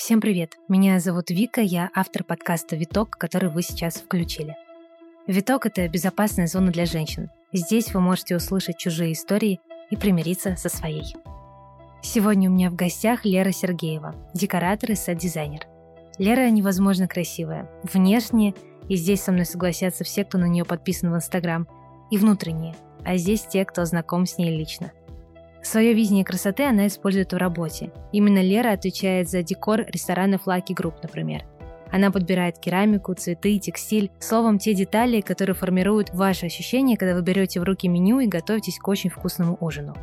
Всем привет! Меня зовут Вика, я автор подкаста «Виток», который вы сейчас включили. «Виток» — это безопасная зона для женщин. Здесь вы можете услышать чужие истории и примириться со своей. Сегодня у меня в гостях Лера Сергеева, декоратор и сет-дизайнер. Лера невозможно красивая, внешне, и здесь со мной согласятся все, кто на нее подписан в Инстаграм, и внутренне, а здесь те, кто знаком с ней лично. Свое видение красоты она использует в работе. Именно Лера отвечает за декор ресторанов Lucky Group, например. Она подбирает керамику, цветы, текстиль, словом, те детали, которые формируют ваши ощущения, когда вы берете в руки меню и готовитесь к очень вкусному ужину.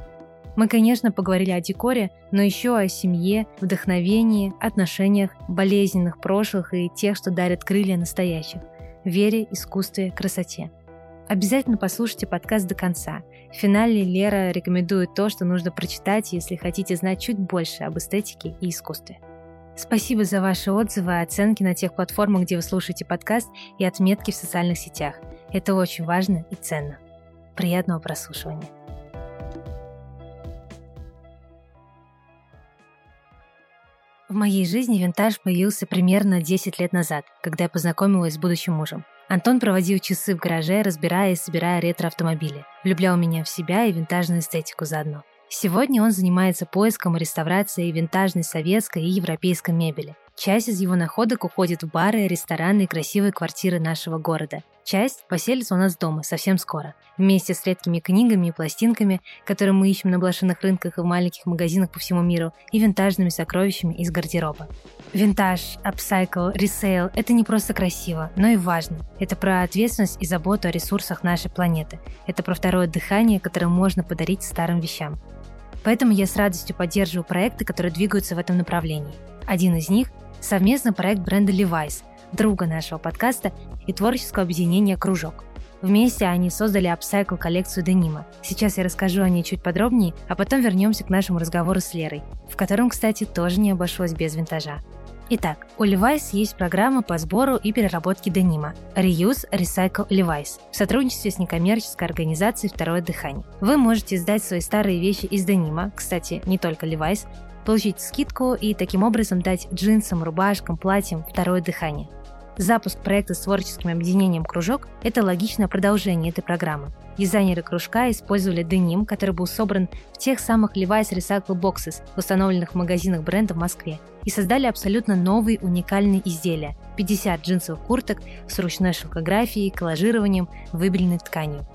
Мы, конечно, поговорили о декоре, но еще о семье, вдохновении, отношениях, болезненных прошлых и тех, что дарят крылья настоящих, вере, искусстве, красоте. Обязательно послушайте подкаст до конца. В финале Лера рекомендует то, что нужно прочитать, если хотите знать чуть больше об эстетике и искусстве. Спасибо за ваши отзывы, оценки на тех платформах, где вы слушаете подкаст, и отметки в социальных сетях. Это очень важно и ценно. Приятного прослушивания. В моей жизни винтаж появился примерно 10 лет назад, когда я познакомилась с будущим мужем. Антон проводил часы в гараже, разбирая и собирая ретро-автомобили. Влюблял меня в себя и винтажную эстетику заодно. Сегодня он занимается поиском и реставрацией винтажной советской и европейской мебели. Часть из его находок уходит в бары, рестораны и красивые квартиры нашего города. Часть поселится у нас дома совсем скоро, вместе с редкими книгами и пластинками, которые мы ищем на блошиных рынках и в маленьких магазинах по всему миру, и винтажными сокровищами из гардероба. Винтаж, upcycle, resale – это не просто красиво, но и важно. Это про ответственность и заботу о ресурсах нашей планеты. Это про второе дыхание, которое можно подарить старым вещам. Поэтому я с радостью поддерживаю проекты, которые двигаются в этом направлении. Один из них – совместный проект бренда Levi's, друга нашего подкаста и творческого объединения «Кружок». Вместе они создали upcycle коллекцию денима. Сейчас я расскажу о ней чуть подробнее, а потом вернемся к нашему разговору с Лерой, в котором, кстати, тоже не обошлось без винтажа. Итак, у Levi's есть программа по сбору и переработке денима Reuse Recycle Levi's в сотрудничестве с некоммерческой организацией «Второе дыхание». Вы можете сдать свои старые вещи из денима, кстати, не только Levi's, получить скидку и таким образом дать джинсам, рубашкам, платьям второе дыхание. Запуск проекта с творческим объединением «Кружок» – это логичное продолжение этой программы. Дизайнеры кружка использовали деним, который был собран в тех самых Levi's Recycle Boxes, установленных в магазинах бренда в Москве, и создали абсолютно новые уникальные изделия – 50 джинсовых курток с ручной шелкографией, коллажированием, выбеленной тканью.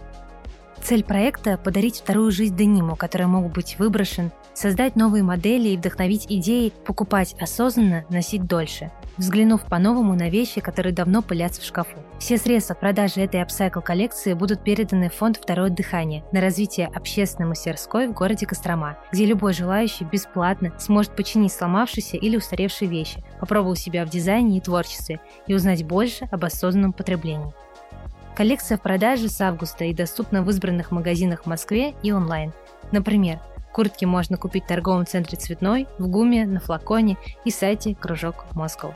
Цель проекта – подарить вторую жизнь дениму, который мог быть выброшен, создать новые модели и вдохновить идеи покупать осознанно, носить дольше – взглянув по-новому на вещи, которые давно пылятся в шкафу. Все средства продажи этой апсайкл коллекции будут переданы в фонд «Второе дыхание» на развитие общественной мастерской в городе Кострома, где любой желающий бесплатно сможет починить сломавшиеся или устаревшие вещи, попробовать себя в дизайне и творчестве и узнать больше об осознанном потреблении. Коллекция в продаже с августа и доступна в избранных магазинах в Москве и онлайн. Например, Куртки можно купить в торговом центре «Цветной», в ГУМе, на флаконе и сайте «Кружок Москва».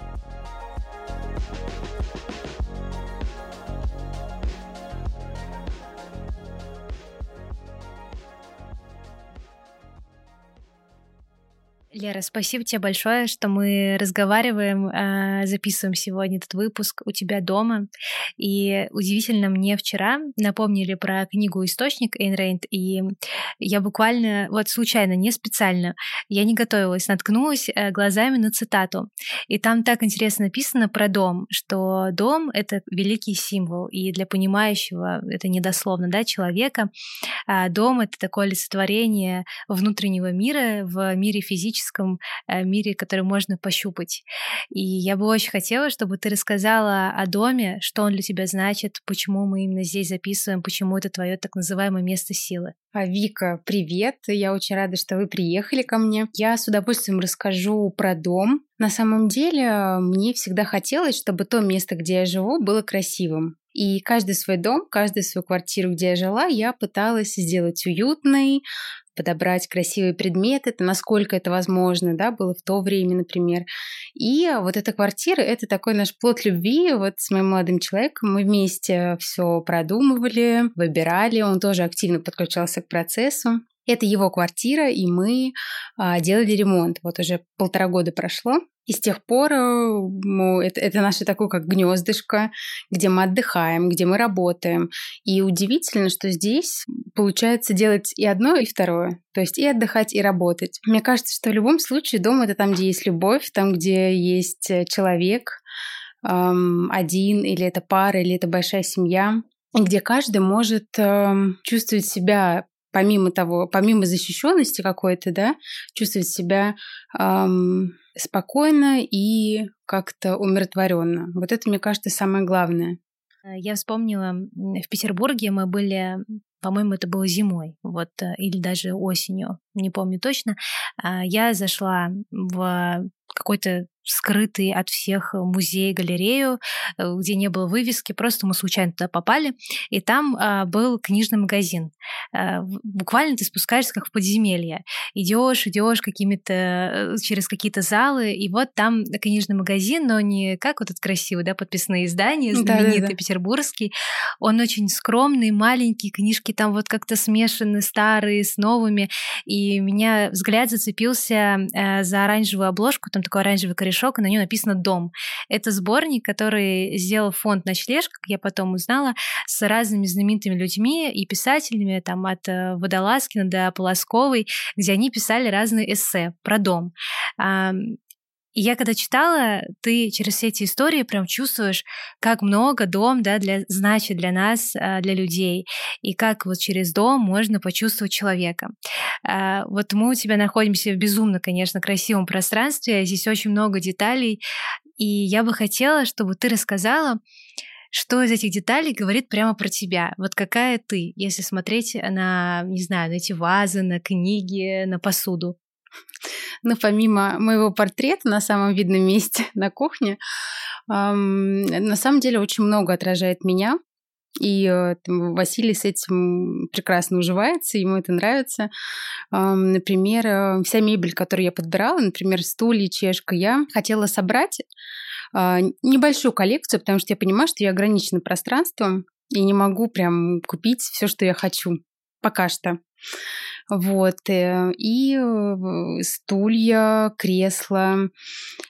Лера, спасибо тебе большое, что мы разговариваем, а, записываем сегодня этот выпуск у тебя дома. И удивительно, мне вчера напомнили про книгу «Источник» Эйн Рейнд, и я буквально, вот случайно, не специально, я не готовилась, наткнулась э, глазами на цитату. И там так интересно написано про дом, что дом — это великий символ, и для понимающего, это недословно, да, человека, а дом — это такое олицетворение внутреннего мира в мире физического физическом э, мире, который можно пощупать. И я бы очень хотела, чтобы ты рассказала о доме, что он для тебя значит, почему мы именно здесь записываем, почему это твое так называемое место силы. А, Вика, привет! Я очень рада, что вы приехали ко мне. Я с удовольствием расскажу про дом. На самом деле, мне всегда хотелось, чтобы то место, где я живу, было красивым. И каждый свой дом, каждую свою квартиру, где я жила, я пыталась сделать уютной, подобрать красивые предметы, это насколько это возможно, да, было в то время, например. И вот эта квартира, это такой наш плод любви, вот с моим молодым человеком мы вместе все продумывали, выбирали, он тоже активно подключался к процессу. Это его квартира, и мы а, делали ремонт. Вот уже полтора года прошло. И с тех пор ну, это, это наше такое как гнездышко, где мы отдыхаем, где мы работаем. И удивительно, что здесь получается делать и одно, и второе. То есть и отдыхать, и работать. Мне кажется, что в любом случае дом это там, где есть любовь, там, где есть э, человек эм, один, или это пара, или это большая семья где каждый может э, чувствовать себя помимо того, помимо защищенности какой-то, да, чувствовать себя эм, спокойно и как-то умиротворенно. Вот это, мне кажется, самое главное. Э, я вспомнила, в Петербурге мы были, по-моему, это было зимой, вот, э, или даже осенью, не помню точно. А, я зашла в какой-то скрытый от всех музей, галерею, э, где не было вывески, просто мы случайно туда попали, и там а, был книжный магазин. А, буквально ты спускаешься как в подземелье, идешь, идешь какими-то э, через какие-то залы, и вот там книжный магазин, но не как вот этот красивый, да, подписные издания, знаменитый да, да, да. петербургский, он очень скромный, маленький, книжки там вот как-то смешаны, старые с новыми, и меня взгляд зацепился за оранжевую обложку, там такой оранжевый корешок, и на нем написано «Дом». Это сборник, который сделал фонд «Ночлеж», как я потом узнала, с разными знаменитыми людьми и писателями, там от э, Водолазкина до Полосковой, где они писали разные эссе про дом. Я когда читала, ты через все эти истории прям чувствуешь, как много дом да, для, значит для нас, а, для людей, и как вот через дом можно почувствовать человека. А, вот мы у тебя находимся в безумно, конечно, красивом пространстве, здесь очень много деталей, и я бы хотела, чтобы ты рассказала, что из этих деталей говорит прямо про тебя? Вот какая ты, если смотреть на, не знаю, на эти вазы, на книги, на посуду? Ну, помимо моего портрета на самом видном месте на кухне, на самом деле очень много отражает меня. И э, Василий с этим прекрасно уживается, ему это нравится. Например, э, вся мебель, которую я подбирала, например, стулья, чешка, я хотела собрать а, небольшую коллекцию, потому что я понимаю, что я ограничена пространством и не могу прям купить все, что я хочу. Пока что. Вот. Э, и э, стулья, кресла,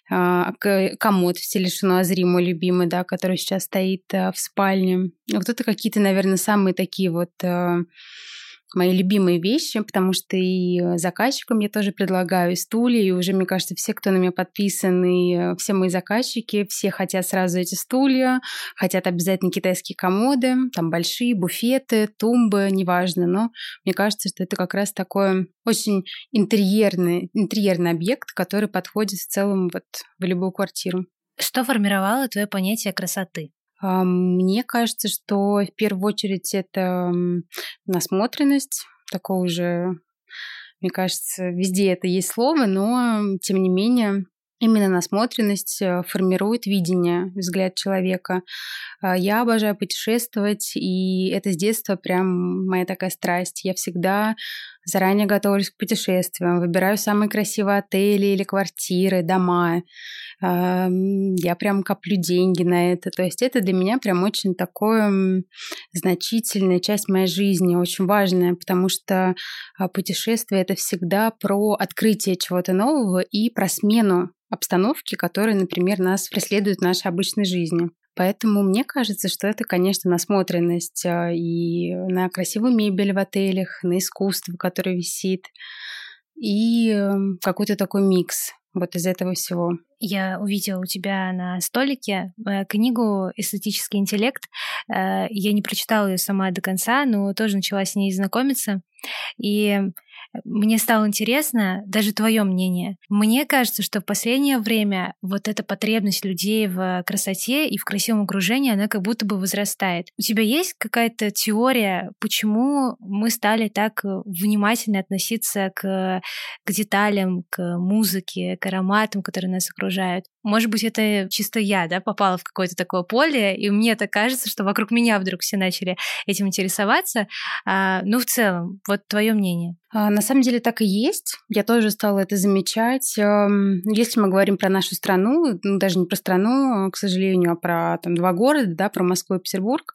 комод в стиле Шануазри, мой любимый, да, который сейчас стоит э, в спальне. Вот это какие-то, наверное, самые такие вот мои любимые вещи, потому что и заказчикам я тоже предлагаю и стулья, и уже, мне кажется, все, кто на меня подписан, и все мои заказчики, все хотят сразу эти стулья, хотят обязательно китайские комоды, там большие буфеты, тумбы, неважно, но мне кажется, что это как раз такой очень интерьерный, интерьерный объект, который подходит в целом вот в любую квартиру. Что формировало твое понятие красоты? Мне кажется, что в первую очередь это насмотренность, такого уже, мне кажется, везде это есть слово, но тем не менее Именно насмотренность э, формирует видение, взгляд человека. А, я обожаю путешествовать, и это с детства прям моя такая страсть. Я всегда заранее готовлюсь к путешествиям, выбираю самые красивые отели или квартиры, дома. Я прям коплю деньги на это. То есть это для меня прям очень такое значительная часть моей жизни, очень важная, потому что а, путешествие — это всегда про открытие чего-то нового и про смену обстановки, которые, например, нас преследуют в нашей обычной жизни. Поэтому мне кажется, что это, конечно, насмотренность а, и на красивую мебель в отелях, на искусство, которое висит, и эм, какой-то такой микс вот из этого всего. Я увидела у тебя на столике э, книгу «Эстетический интеллект». Э, я не прочитала ее сама до конца, но тоже начала с ней знакомиться. И мне стало интересно даже твое мнение. Мне кажется, что в последнее время вот эта потребность людей в красоте и в красивом окружении, она как будто бы возрастает. У тебя есть какая-то теория, почему мы стали так внимательно относиться к, к деталям, к музыке, к ароматам, которые нас окружают? Может быть, это чисто я, да, попала в какое-то такое поле, и мне так кажется, что вокруг меня вдруг все начали этим интересоваться. А, ну, в целом, вот твое мнение. А, на самом деле так и есть. Я тоже стала это замечать. Если мы говорим про нашу страну, ну, даже не про страну, к сожалению, а про там, два города, да, про Москву и Петербург,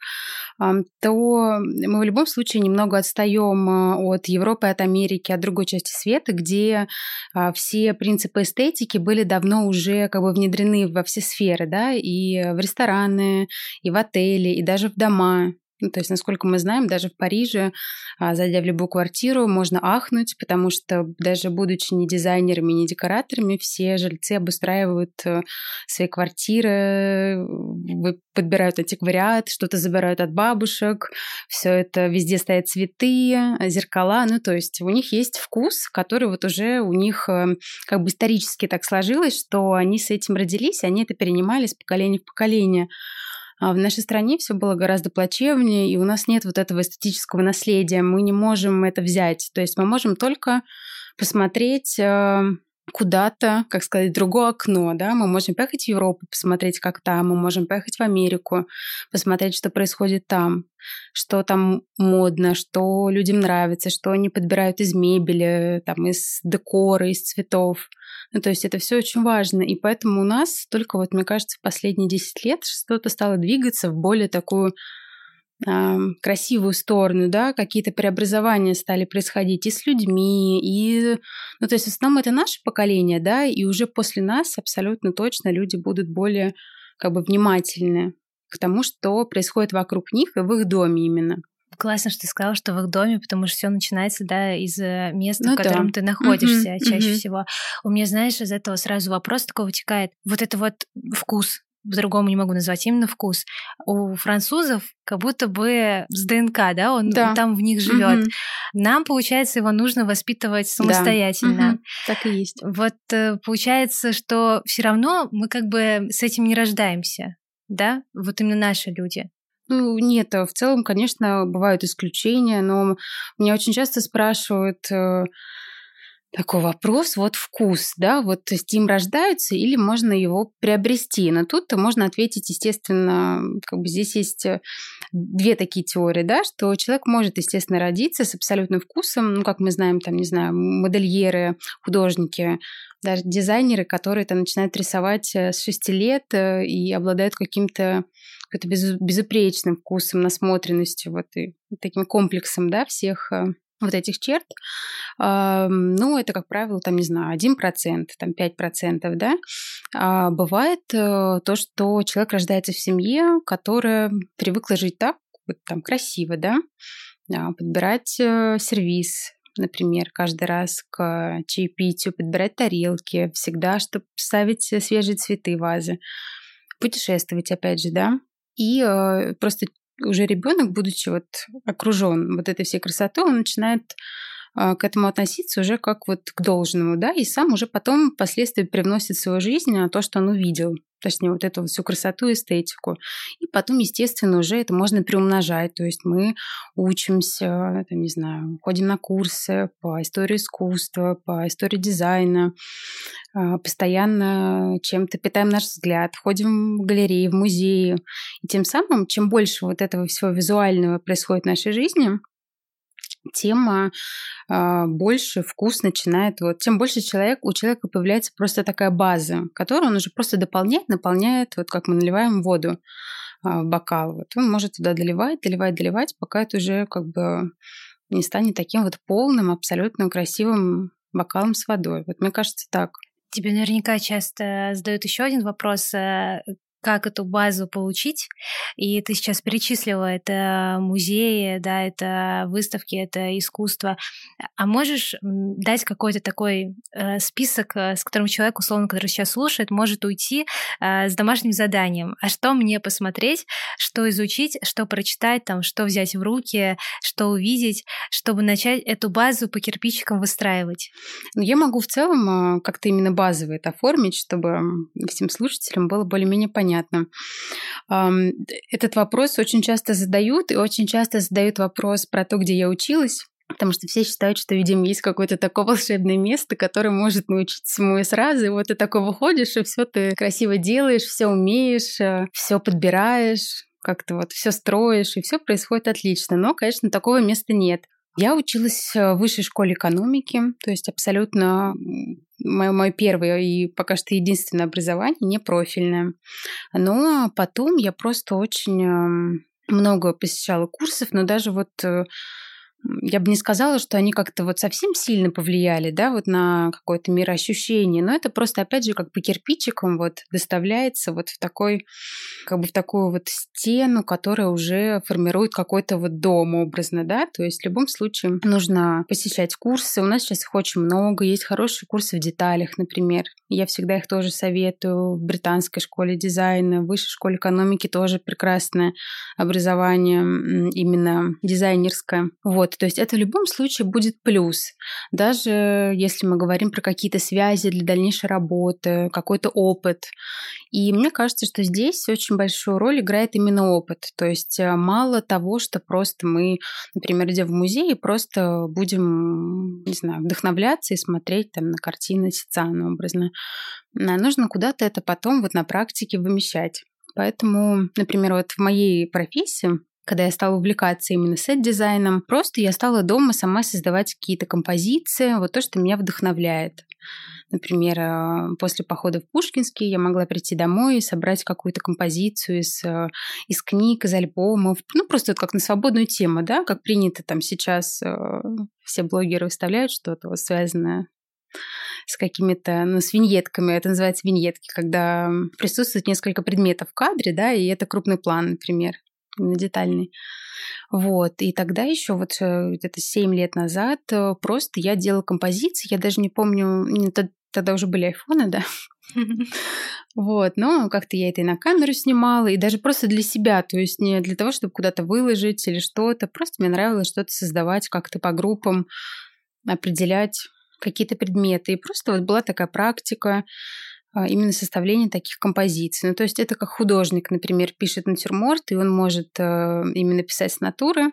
то мы в любом случае немного отстаем а, от Европы, от Америки, от другой части света, где а, все принципы эстетики были давно уже как бы внедрены во все сферы, да, и в рестораны, и в отели, и даже в дома. Ну, то есть, насколько мы знаем, даже в Париже, а, зайдя в любую квартиру, можно ахнуть, потому что даже будучи не дизайнерами, не декораторами, все жильцы обустраивают э, свои квартиры, подбирают антиквариат, что-то забирают от бабушек, все это везде стоят цветы, зеркала, ну то есть у них есть вкус, который вот уже у них э, как бы исторически так сложилось, что они с этим родились, они это перенимали с поколения в поколение. А в нашей стране все было гораздо плачевнее, и у нас нет вот этого эстетического наследия. Мы не можем это взять. То есть мы можем только посмотреть э, куда-то, как сказать, другое окно, да, мы можем поехать в Европу, посмотреть, как там, мы можем поехать в Америку, посмотреть, что происходит там, что там модно, что людям нравится, что они подбирают из мебели, там, из декора, из цветов. Ну, то есть это все очень важно. И поэтому у нас только вот, мне кажется, последние 10 лет что-то стало двигаться в более такую красивую сторону, да, какие-то преобразования стали происходить и с людьми, и, ну, то есть в основном это наше поколение, да, и уже после нас абсолютно точно люди будут более как бы внимательны к тому, что происходит вокруг них и в их доме именно. Классно, что ты сказала, что в их доме, потому что все начинается, да, из э, места, ну, в котором да. ты находишься mm-hmm, чаще mm-hmm. всего. У меня, знаешь, из этого сразу вопрос такой вытекает. Вот это вот вкус, по-другому не могу назвать, именно вкус. У французов как будто бы с ДНК, да, он да. там в них живет. Угу. Нам, получается, его нужно воспитывать самостоятельно. Да. Угу. Так и есть. Вот э, получается, что все равно мы как бы с этим не рождаемся, да, вот именно наши люди. Ну, нет, в целом, конечно, бывают исключения, но меня очень часто спрашивают, э, такой вопрос, вот вкус, да, вот с ним рождаются или можно его приобрести. Но тут можно ответить, естественно, как бы здесь есть э, две такие теории, да, что человек может, естественно, родиться с абсолютным вкусом, ну, как мы знаем, там, не знаю, модельеры, художники, даже дизайнеры, которые там начинают рисовать э, с 6 лет э, и обладают каким-то каким-то безупречным вкусом, насмотренностью, вот и таким комплексом, да, всех вот этих черт, ну, это, как правило, там, не знаю, 1%, там 5%, да. А бывает э, то, что человек рождается в семье, которая привыкла жить так, вот там красиво, да, а, подбирать э, сервис, например, каждый раз к чаепитию, подбирать тарелки, всегда, чтобы ставить свежие цветы в вазы, путешествовать, опять же, да, и э, просто уже ребенок, будучи вот окружен вот этой всей красотой, он начинает а, к этому относиться уже как вот к должному, да, и сам уже потом впоследствии привносит в свою жизнь а, то, что он увидел, точнее, вот эту всю красоту эстетику. И потом, естественно, уже это можно приумножать, то есть мы учимся, там, не знаю, ходим на курсы по истории искусства, по истории дизайна, а, постоянно чем-то питаем наш взгляд, ходим в галереи, в музеи. И тем самым, чем больше вот этого всего визуального происходит в нашей жизни, тем а, больше вкус начинает, вот, тем больше человек, у человека появляется просто такая база, которую он уже просто дополняет, наполняет, вот как мы наливаем воду а, в бокал. Вот он может туда доливать, доливать, доливать, пока это уже как бы не станет таким вот полным, абсолютно красивым бокалом с водой. Вот мне кажется так. Тебе наверняка часто задают еще один вопрос, э, как эту базу получить. И ты сейчас перечислила, это музеи, да, это выставки, это искусство. А можешь дать какой-то такой э, список, э, с которым человек, условно, который сейчас слушает, может уйти э, с домашним заданием? А что мне посмотреть, что изучить, что прочитать, там, что взять в руки, что увидеть, чтобы начать эту базу по кирпичикам выстраивать? Ну, я могу в целом э, как-то именно базово это оформить, чтобы всем слушателям было более-менее понятно понятно. Этот вопрос очень часто задают, и очень часто задают вопрос про то, где я училась. Потому что все считают, что, видимо, есть какое-то такое волшебное место, которое может научить всему и сразу. И вот ты такой выходишь, и все ты красиво делаешь, все умеешь, э, все подбираешь, как-то вот все строишь, и все происходит отлично. Но, конечно, такого места нет. Я училась в высшей школе экономики, то есть абсолютно мое, мое первое и пока что единственное образование, не профильное. Но потом я просто очень эм, много посещала курсов, но даже вот э, я бы не сказала, что они как-то вот совсем сильно повлияли, да, вот на какое-то мироощущение, но это просто, опять же, как по кирпичикам вот доставляется вот в такой, как бы в такую вот стену, которая уже формирует какой-то вот дом образно, да, то есть в любом случае нужно посещать курсы, у нас сейчас их очень много, есть хорошие курсы в деталях, например, я всегда их тоже советую, в британской школе дизайна, в высшей школе экономики тоже прекрасное образование, именно дизайнерское, вот, вот, то есть это в любом случае будет плюс. Даже если мы говорим про какие-то связи для дальнейшей работы, какой-то опыт. И мне кажется, что здесь очень большую роль играет именно опыт. То есть э, мало того, что просто мы, например, идя в музей, просто будем, не знаю, вдохновляться и смотреть там на картины Тициана образно. А нужно куда-то это потом вот на практике вымещать. Поэтому, например, вот в моей профессии когда я стала увлекаться именно сет-дизайном, просто я стала дома сама создавать какие-то композиции, вот то, что меня вдохновляет. Например, э, после похода в Пушкинский я могла прийти домой и собрать какую-то композицию из, э, из книг, из альбомов. Ну, просто вот как на свободную тему, да, как принято там сейчас э, все блогеры выставляют что-то вот связанное с какими-то, ну, с виньетками. Это называется виньетки, когда присутствует несколько предметов в кадре, да, и это крупный план, например именно детальный. Вот. И тогда еще вот э, где-то 7 лет назад э, просто я делала композиции, я даже не помню, тогда уже были айфоны, да, вот, но как-то я это и на камеру снимала, и даже просто для себя, то есть не для того, чтобы куда-то выложить или что-то, просто мне нравилось что-то создавать как-то по группам, определять какие-то предметы. И просто вот была такая практика, именно составление таких композиций. Ну, то есть это как художник, например, пишет натюрморт, и он может э, именно писать с натуры,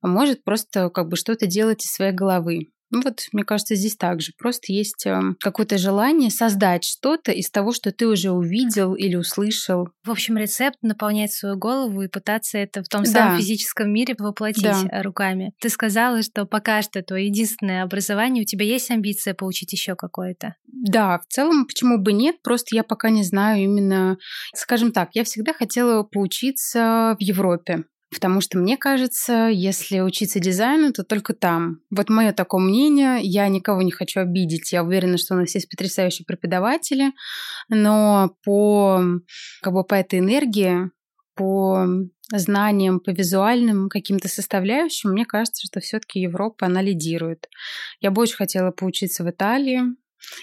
а может просто как бы что-то делать из своей головы. Ну вот, мне кажется, здесь также. Просто есть эм, какое-то желание создать что-то из того, что ты уже увидел или услышал. В общем, рецепт наполнять свою голову и пытаться это в том самом да. физическом мире воплотить да. Э, руками. Ты сказала, что пока что твое единственное образование, у тебя есть амбиция получить еще какое-то? Да, в целом, почему бы нет? Просто я пока не знаю именно, скажем так, я всегда хотела поучиться в Европе. Потому что мне кажется, если учиться дизайну, то только там. Вот мое такое мнение. Я никого не хочу обидеть. Я уверена, что у нас есть потрясающие преподаватели. Но по, как бы по этой энергии, по знаниям, по визуальным каким-то составляющим, мне кажется, что все-таки Европа, она лидирует. Я бы очень хотела поучиться в Италии.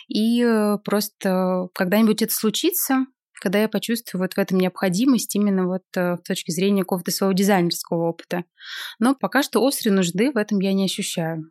И э, просто когда-нибудь это случится, когда я почувствую вот в этом необходимость именно вот э, с точки зрения какого-то своего дизайнерского опыта. Но пока что острой нужды в этом я не ощущаю.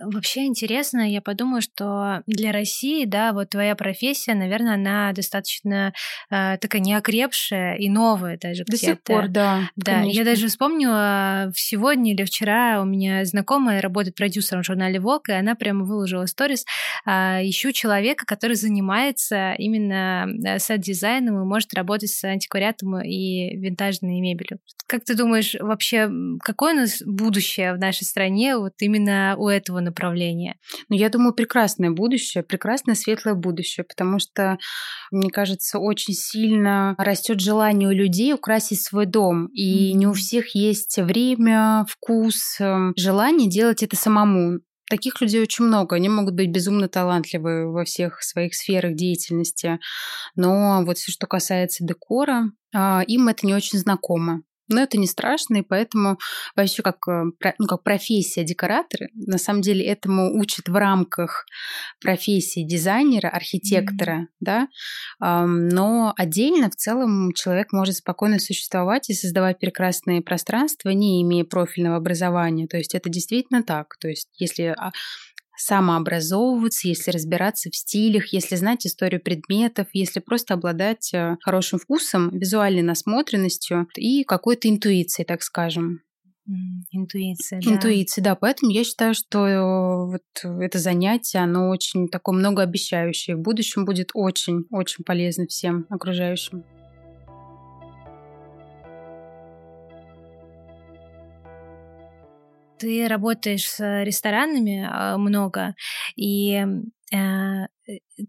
Вообще интересно, я подумаю, что для России, да, вот твоя профессия, наверное, она достаточно э, такая неокрепшая и новая даже До сих пор, да. Да, конечно. я даже вспомнила, сегодня или вчера у меня знакомая работает продюсером в журнале Vogue, и она прямо выложила сторис, э, ищу человека, который занимается именно э, сет-дизайном и может работать с антиквариатом и винтажной мебелью. Как ты думаешь, вообще, какое у нас будущее в нашей стране вот именно у этого направления? Ну, я думаю, прекрасное будущее, прекрасное светлое будущее, потому что, мне кажется, очень сильно растет желание у людей украсить свой дом. И mm-hmm. не у всех есть время, вкус, эм, желание делать это самому. Таких людей очень много. Они могут быть безумно талантливы во всех своих сферах деятельности. Но вот все, что касается декора, а, им это не очень знакомо. Но это не страшно, и поэтому вообще как, э, ну, как профессия декоратора, на самом деле этому учат в рамках профессии дизайнера, архитектора, mm-hmm. да, но отдельно в целом человек может спокойно существовать и создавать прекрасные пространства, не имея профильного образования. То есть это действительно так. То есть если а, самообразовываться, если разбираться в стилях, если знать историю предметов, если просто обладать э, хорошим вкусом, визуальной насмотренностью и какой-то интуицией, так скажем. Интуиция, да. Интуиция, да. Поэтому я считаю, что э, вот это занятие, оно очень такое многообещающее. В будущем будет очень-очень полезно всем окружающим. Ты работаешь с ресторанами а, много, и э,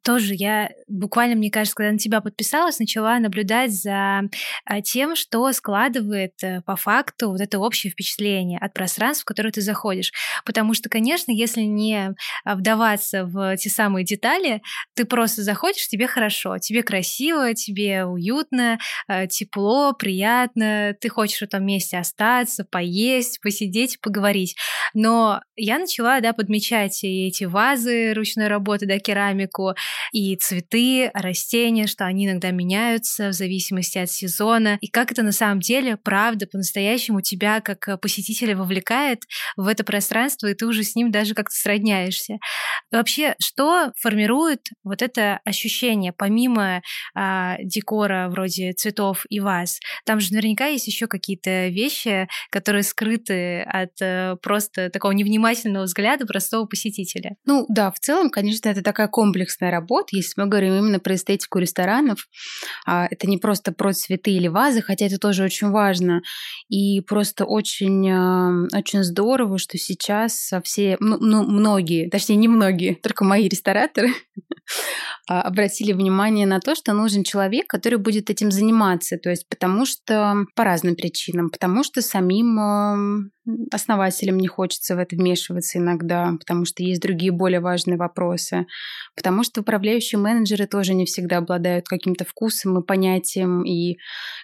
тоже я буквально, мне кажется, когда на тебя подписалась, начала наблюдать за а, тем, что складывает э, по факту вот это общее впечатление от пространств, в которое ты заходишь. Потому что, конечно, если не вдаваться в те самые детали, ты просто заходишь, тебе хорошо, тебе красиво, тебе уютно, а, тепло, приятно, ты хочешь в этом месте остаться, поесть, посидеть, поговорить. Но я начала, да, подмечать и эти вазы ручной работы, да, керамику, и цветы, растения, что они иногда меняются в зависимости от сезона, и как это на самом деле, правда, по-настоящему тебя как э, посетителя вовлекает в это пространство, и ты уже с ним даже как-то сродняешься. Вообще, что формирует вот это ощущение, помимо а, декора вроде цветов и ваз? Там же наверняка есть еще какие-то вещи, которые скрыты от а, просто такого невнимательного взгляда простого посетителя. Ну да, в целом, конечно, это такая комплексная работа, если мы говорим именно про эстетику ресторанов. А, это не просто про цветы или вазы, хотя это тоже очень важно. И просто очень, очень здорово, что сейчас все, ну, многие, точнее не многие, только мои рестораторы а, обратили внимание на то, что нужен человек, который будет этим заниматься. То есть потому что по разным причинам. Потому что самим основателям не хочется в это вмешиваться иногда, потому что есть другие более важные вопросы. Потому что управляющие менеджеры тоже не всегда обладают каким-то вкусом и понятием и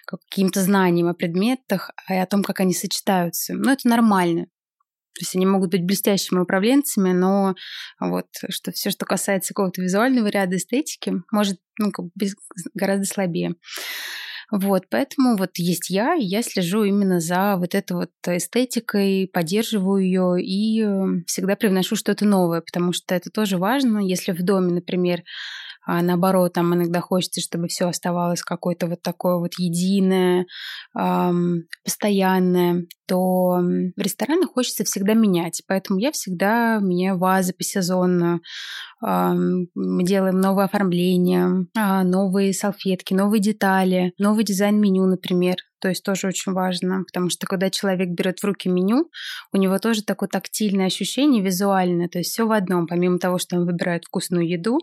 каким-то знанием о предметах, и о том, как они сочетаются. Но это нормально. То есть они могут быть блестящими управленцами, но вот что все, что касается какого-то визуального ряда эстетики, может ну, как бы гораздо слабее. Вот, поэтому вот есть я, и я слежу именно за вот этой вот эстетикой, поддерживаю ее и э, всегда привношу что-то новое, потому что это тоже важно. Если в доме, например, а наоборот, там иногда хочется, чтобы все оставалось какое-то вот такое вот единое, эм, постоянное, то в ресторанах хочется всегда менять. Поэтому я всегда меняю вазы посезонно, мы делаем новое оформление, э, новые салфетки, новые детали, новый дизайн меню, например. То есть тоже очень важно, потому что когда человек берет в руки меню, у него тоже такое тактильное ощущение, визуальное, то есть все в одном. Помимо того, что он выбирает вкусную еду,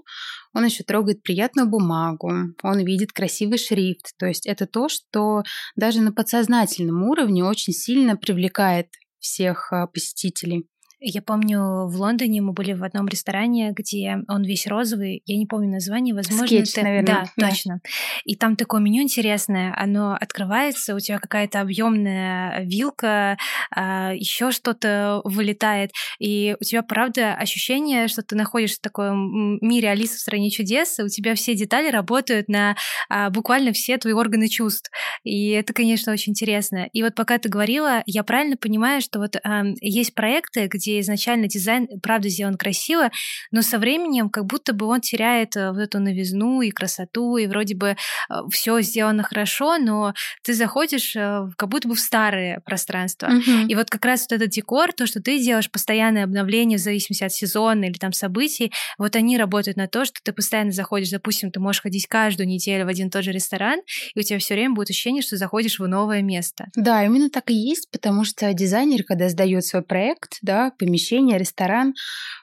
он еще трогает приятную бумагу, он видит красивый шрифт. То есть это то, что даже на подсознательном уровне очень сильно привлекает всех а, посетителей. Я помню, в Лондоне мы были в одном ресторане, где он весь розовый, я не помню название, возможно, Скетч, ты... наверное. Да, да, точно. И там такое меню интересное, оно открывается, у тебя какая-то объемная вилка, а, еще что-то вылетает, и у тебя, правда, ощущение, что ты находишься в таком мире Алисы в стране чудес, и у тебя все детали работают на а, буквально все твои органы чувств. И это, конечно, очень интересно. И вот пока ты говорила, я правильно понимаю, что вот есть проекты, где изначально дизайн, правда, сделан красиво, но со временем как будто бы он теряет э, вот эту новизну и красоту, и вроде бы э, все сделано хорошо, но ты заходишь э, как будто бы в старые пространства. Mm-hmm. И вот как раз вот этот декор, то, что ты делаешь, постоянное обновление в зависимости от сезона или там событий, вот они работают на то, что ты постоянно заходишь, допустим, ты можешь ходить каждую неделю в один и тот же ресторан, и у тебя все время будет ощущение, что заходишь в новое место. Да, именно так и есть, потому что дизайнер, когда сдает свой проект, да, помещение, ресторан.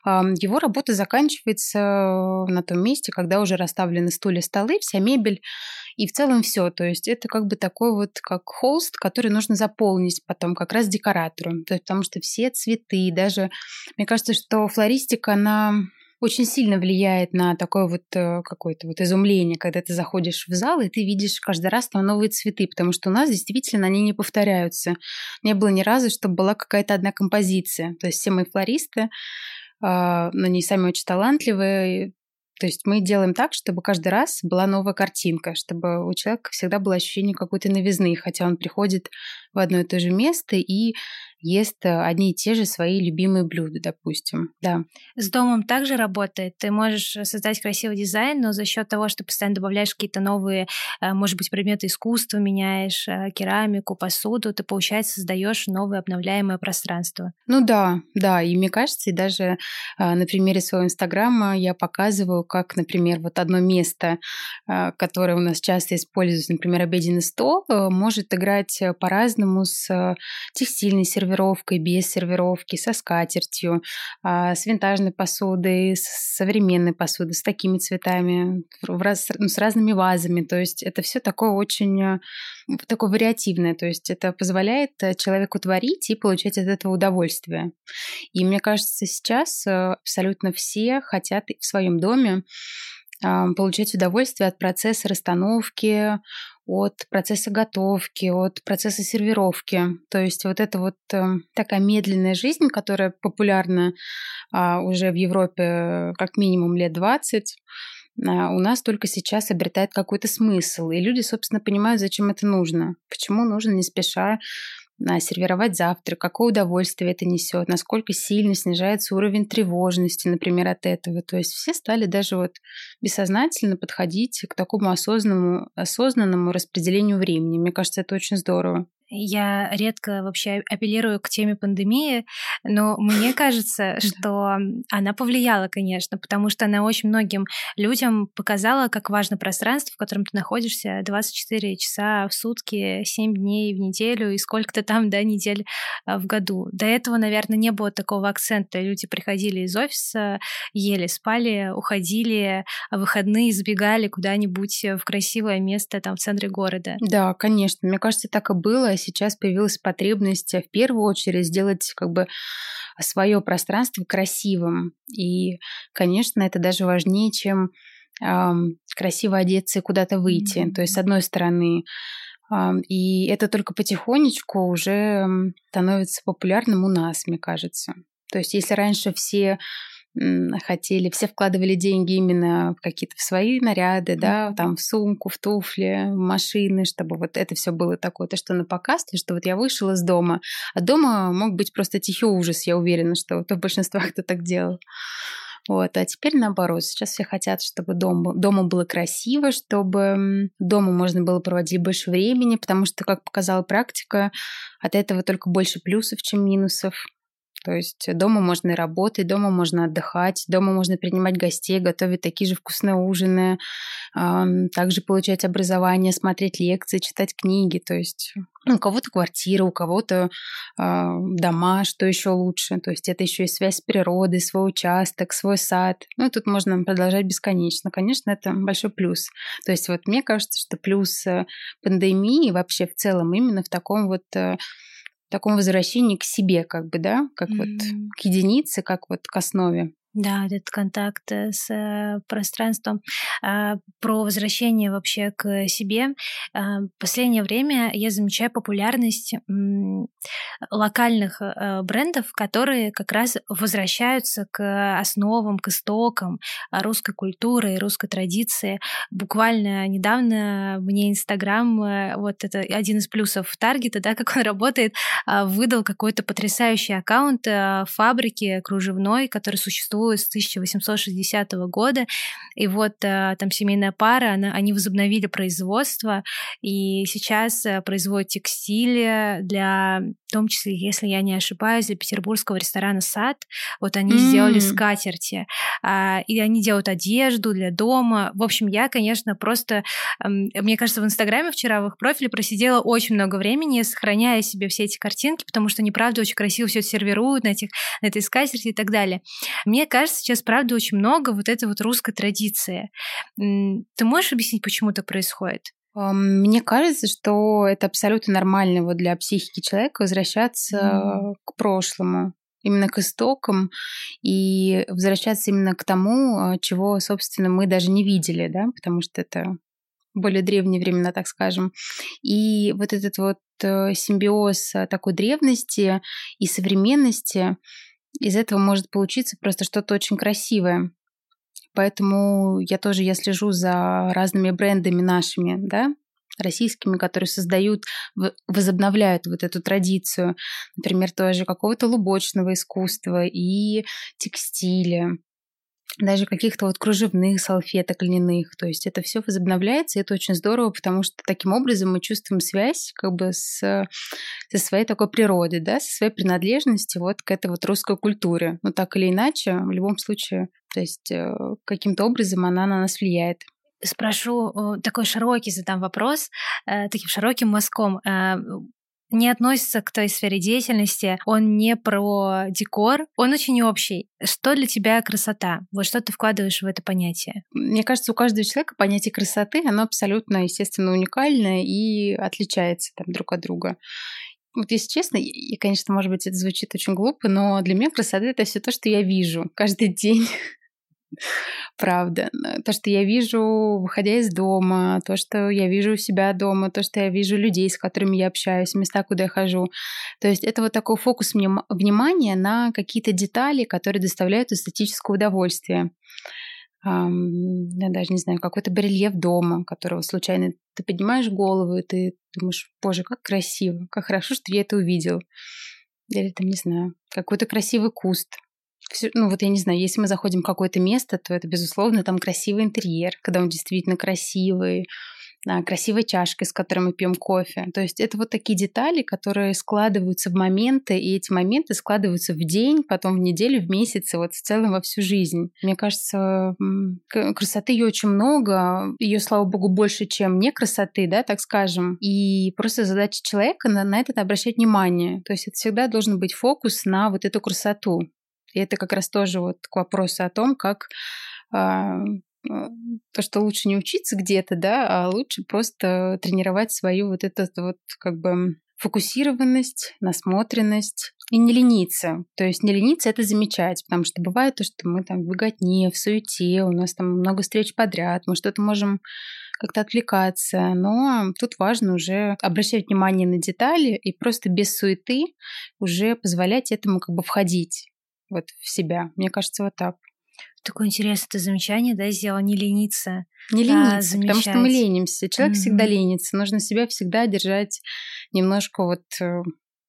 Его работа заканчивается на том месте, когда уже расставлены стулья, столы, вся мебель и в целом все. То есть это как бы такой вот как холст, который нужно заполнить потом как раз декоратору. Потому что все цветы, даже мне кажется, что флористика, она очень сильно влияет на такое вот э, какое-то вот изумление, когда ты заходишь в зал, и ты видишь каждый раз там новые цветы, потому что у нас действительно они не повторяются. Не было ни разу, чтобы была какая-то одна композиция. То есть все мои флористы, а, но они сами очень талантливые, то есть мы делаем так, чтобы каждый раз была новая картинка, чтобы у человека всегда было ощущение какой-то новизны, хотя он приходит в одно и то же место, и ест э, одни и те же свои любимые блюда, допустим. Да. С домом также работает. Ты можешь создать красивый дизайн, но за счет того, что постоянно добавляешь какие-то новые, э, может быть, предметы искусства, меняешь э, керамику, посуду, ты, получается, создаешь новое обновляемое пространство. Ну да, да. И мне кажется, и даже на примере своего инстаграма я показываю, как, например, вот одно место, которое у нас часто используется, например, обеденный стол, может играть по-разному с текстильной сервировкой, сервировкой, без сервировки, со скатертью, а, с винтажной посудой, с современной посудой, с такими цветами, ну, с разными вазами. То есть это все такое очень э, такое вариативное. То есть это позволяет э, человеку творить и получать от этого удовольствие. И мне кажется, сейчас э, абсолютно все хотят в своем доме получать удовольствие от процесса расстановки, от процесса готовки, от процесса сервировки. То есть вот это вот э, такая медленная жизнь, которая популярна э, уже в Европе как минимум лет 20, э, у нас только сейчас обретает какой-то смысл. И люди, собственно, понимают, зачем это нужно. Почему нужно не спеша сервировать завтрак, какое удовольствие это несет, насколько сильно снижается уровень тревожности, например, от этого. То есть все стали даже вот бессознательно подходить к такому осознанному, осознанному распределению времени. Мне кажется, это очень здорово. Я редко вообще апеллирую к теме пандемии, но мне кажется, что она повлияла, конечно, потому что она очень многим людям показала, как важно пространство, в котором ты находишься 24 часа в сутки, 7 дней в неделю и сколько-то там, да, недель а, в году. До этого, наверное, не было такого акцента. Люди приходили из офиса, ели, спали, уходили, а выходные сбегали куда-нибудь в красивое место там в центре города. Да, конечно. Мне кажется, так и было сейчас появилась потребность в первую очередь сделать как бы свое пространство красивым. И, конечно, это даже важнее, чем эм, красиво одеться и куда-то выйти. Mm-hmm. То есть, с одной стороны, и это только потихонечку уже становится популярным у нас, мне кажется. То есть, если раньше все хотели, все вкладывали деньги именно в какие-то в свои наряды, да, там в сумку, в туфли, в машины, чтобы вот это все было такое, то, что на показ, то, что вот я вышла из дома, а дома мог быть просто тихий ужас, я уверена, что вот в большинстве кто так делал. Вот. А теперь наоборот, сейчас все хотят, чтобы дом, дома было красиво, чтобы дома можно было проводить больше времени, потому что, как показала практика, от этого только больше плюсов, чем минусов. То есть дома можно работать, дома можно отдыхать, дома можно принимать гостей, готовить такие же вкусные ужины, также получать образование, смотреть лекции, читать книги. То есть у кого-то квартира, у кого-то э, дома, что еще лучше. То есть это еще и связь с природой, свой участок, свой сад. Ну, тут можно продолжать бесконечно. Конечно, это большой плюс. То есть вот мне кажется, что плюс пандемии вообще в целом именно в таком вот э, таком возвращении к себе, как бы, да, как mm-hmm. вот к единице, как вот к основе. Да, этот контакт э, с э, пространством. А, про возвращение вообще к себе. А, в последнее время я замечаю популярность локальных э, брендов, которые как раз возвращаются к основам, к истокам русской культуры и русской традиции. Буквально недавно мне Инстаграм, вот это один из плюсов Таргета, да, как он работает, а, выдал какой-то потрясающий аккаунт фабрики кружевной, который существует существует с 1860 года. И вот э, там семейная пара, она, они возобновили производство, и сейчас э, производят текстиль для, в том числе, если я не ошибаюсь, для петербургского ресторана «Сад». Вот они mm. сделали скатерти. А, и они делают одежду для дома. В общем, я, конечно, просто... Мне кажется, в Инстаграме вчера в их профиле просидела очень много времени, сохраняя себе все эти картинки, потому что они, правда, очень красиво все сервируют на, этих, на этой скатерти и так далее. Мне кажется, сейчас, правда, очень много вот этой вот русской традиции. Ты можешь объяснить, почему это происходит? Мне кажется, что это абсолютно нормально вот для психики человека возвращаться mm. к прошлому, именно к истокам и возвращаться именно к тому, а, чего, собственно, мы даже не видели, да, потому что это более древние времена, так скажем. И вот этот вот э, симбиоз э, такой древности и современности, из этого может получиться просто что-то очень красивое. Поэтому я тоже я слежу за разными брендами нашими, да, российскими, которые создают, возобновляют вот эту традицию, например, тоже какого-то лубочного искусства и текстиля даже каких-то вот кружевных салфеток льняных. То есть это все возобновляется, и это очень здорово, потому что таким образом мы чувствуем связь как бы с, со своей такой природой, да, со своей принадлежностью вот к этой вот русской культуре. Но так или иначе, в любом случае, то есть э, каким-то образом она на нас влияет спрошу такой широкий задам вопрос, э, таким широким мазком. Не относится к той сфере деятельности, он не про декор, он очень общий. Что для тебя красота? Вот что ты вкладываешь в это понятие? Мне кажется, у каждого человека понятие красоты, оно абсолютно, естественно, уникальное и отличается там друг от друга. Вот если честно, и, конечно, может быть, это звучит очень глупо, но для меня красота — это все то, что я вижу каждый день. Правда. То, что я вижу, выходя из дома, то, что я вижу у себя дома, то, что я вижу людей, с которыми я общаюсь, места, куда я хожу. То есть это вот такой фокус внимания на какие-то детали, которые доставляют эстетическое удовольствие. Я даже не знаю, какой-то барельеф дома, которого случайно ты поднимаешь голову, и ты думаешь, боже, как красиво, как хорошо, что я это увидел. Или там, не знаю, какой-то красивый куст, ну вот я не знаю, если мы заходим в какое-то место, то это, безусловно, там красивый интерьер, когда он действительно красивый, красивой чашкой, с которой мы пьем кофе. То есть это вот такие детали, которые складываются в моменты, и эти моменты складываются в день, потом в неделю, в месяц, и вот в целом во всю жизнь. Мне кажется, красоты ее очень много, ее, слава богу, больше, чем не красоты, да, так скажем. И просто задача человека на, на это обращать внимание. То есть это всегда должен быть фокус на вот эту красоту. И это как раз тоже вот к вопросу о том, как а, а, то, что лучше не учиться где-то, да, а лучше просто тренировать свою вот эту вот как бы фокусированность, насмотренность и не лениться. То есть не лениться — это замечать, потому что бывает то, что мы там в беготне, в суете, у нас там много встреч подряд, мы что-то можем как-то отвлекаться, но тут важно уже обращать внимание на детали и просто без суеты уже позволять этому как бы входить вот в себя. Мне кажется, вот так. Такое интересное ты замечание, да, сделала, не лениться. Не лениться, а потому что мы ленимся. Человек mm-hmm. всегда ленится. Нужно себя всегда держать немножко вот э,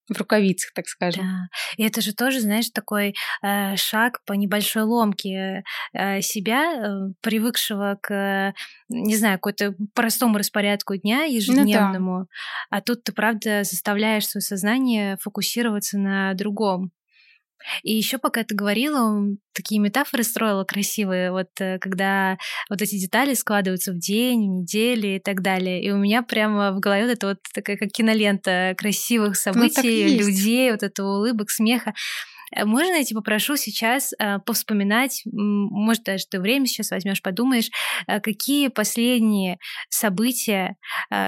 в рукавицах, так скажем. Да. И это же тоже, знаешь, такой э, шаг по небольшой ломке э, себя, э, привыкшего к, не знаю, какой-то простому распорядку дня ежедневному. Ну, да. А тут ты, правда, заставляешь свое сознание фокусироваться на другом. И еще пока ты говорила, такие метафоры строила красивые, вот э, когда вот эти детали складываются в день, в неделю и так далее. И у меня прямо в голове вот это вот такая как кинолента красивых ну, событий, ну, людей, вот это улыбок, смеха. Э, можно я тебя попрошу сейчас э, повспоминать, может, даже ты время сейчас возьмешь, подумаешь, э, какие последние события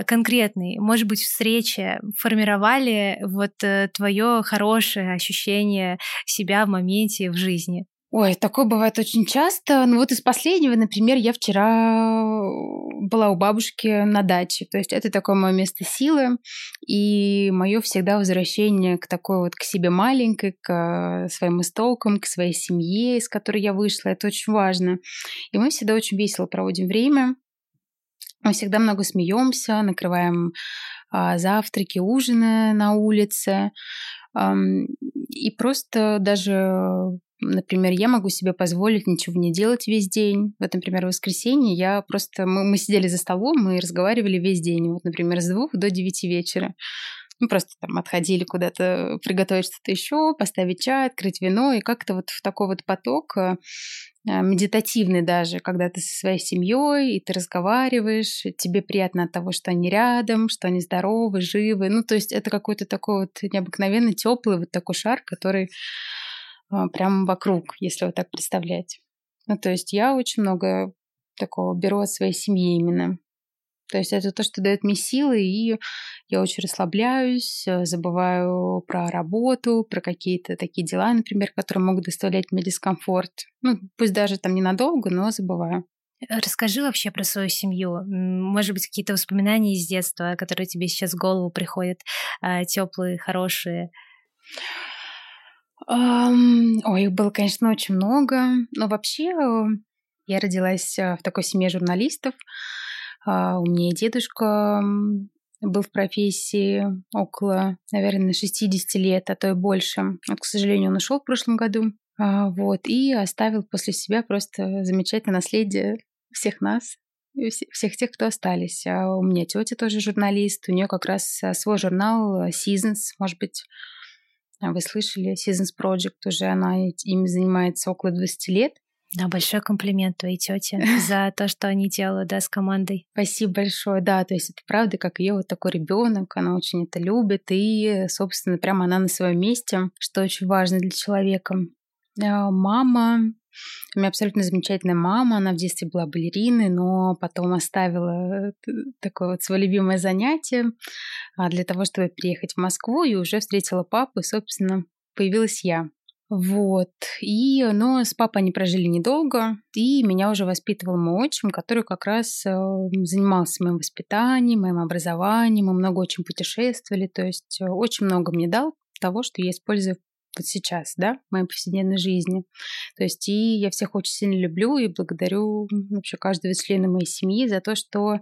конкретные, может быть, встречи формировали вот твое хорошее ощущение себя в моменте, в жизни? Ой, такое бывает очень часто. Ну вот из последнего, например, я вчера была у бабушки на даче. То есть это такое мое место силы. И мое всегда возвращение к такой вот к себе маленькой, к своим истокам, к своей семье, из которой я вышла. Это очень важно. И мы всегда очень весело проводим время. Мы всегда много смеемся, накрываем а, завтраки, ужины на улице. И просто даже Например, я могу себе позволить ничего не делать весь день. Вот, например, в воскресенье я просто... Мы, мы сидели за столом, мы разговаривали весь день. Вот, например, с двух до девяти вечера. Мы просто там отходили куда-то приготовить что-то еще, поставить чай, открыть вино, и как-то вот в такой вот поток э, медитативный даже, когда ты со своей семьей, и ты разговариваешь, тебе приятно от того, что они рядом, что они здоровы, живы. Ну, то есть это какой-то такой вот необыкновенно теплый вот такой шар, который а, прямо вокруг, если вот так представлять. Ну, то есть я очень много такого беру от своей семьи именно. То есть это то, что дает мне силы, и я очень расслабляюсь, э, забываю про работу, про какие-то такие дела, например, которые могут доставлять мне дискомфорт. Ну, пусть даже там ненадолго, но забываю. Расскажи вообще про свою семью. Может быть, какие-то воспоминания из детства, которые тебе сейчас в голову приходят, а, теплые, хорошие. Ой, их было, конечно, очень много. Но вообще э, я родилась э, в такой семье журналистов. А у меня дедушка был в профессии около, наверное, 60 лет, а то и больше. Вот, к сожалению, он ушел в прошлом году. А, вот, и оставил после себя просто замечательное наследие всех нас, всех тех, кто остались. А у меня тетя тоже журналист, у нее как раз а, свой журнал Seasons, может быть, вы слышали, Seasons Project, уже она им занимается около 20 лет. Да, большой комплимент твоей тете за то, что они делают, да, с командой. Спасибо большое, да, то есть это правда, как ее вот такой ребенок, она очень это любит, и, собственно, прямо она на своем месте, что очень важно для человека. А, мама, у меня абсолютно замечательная мама, она в детстве была балериной, но потом оставила э, такое вот свое любимое занятие а, для того, чтобы приехать в Москву, и уже встретила папу, и, собственно, появилась я. Вот. И, но с папой они прожили недолго, и меня уже воспитывал мой отчим, который как раз э, занимался моим воспитанием, моим образованием, мы много очень путешествовали, то есть э, очень много мне дал того, что я использую вот сейчас, да, в моей повседневной жизни. То есть и я всех очень сильно люблю и благодарю вообще каждого члена моей семьи за то, что э,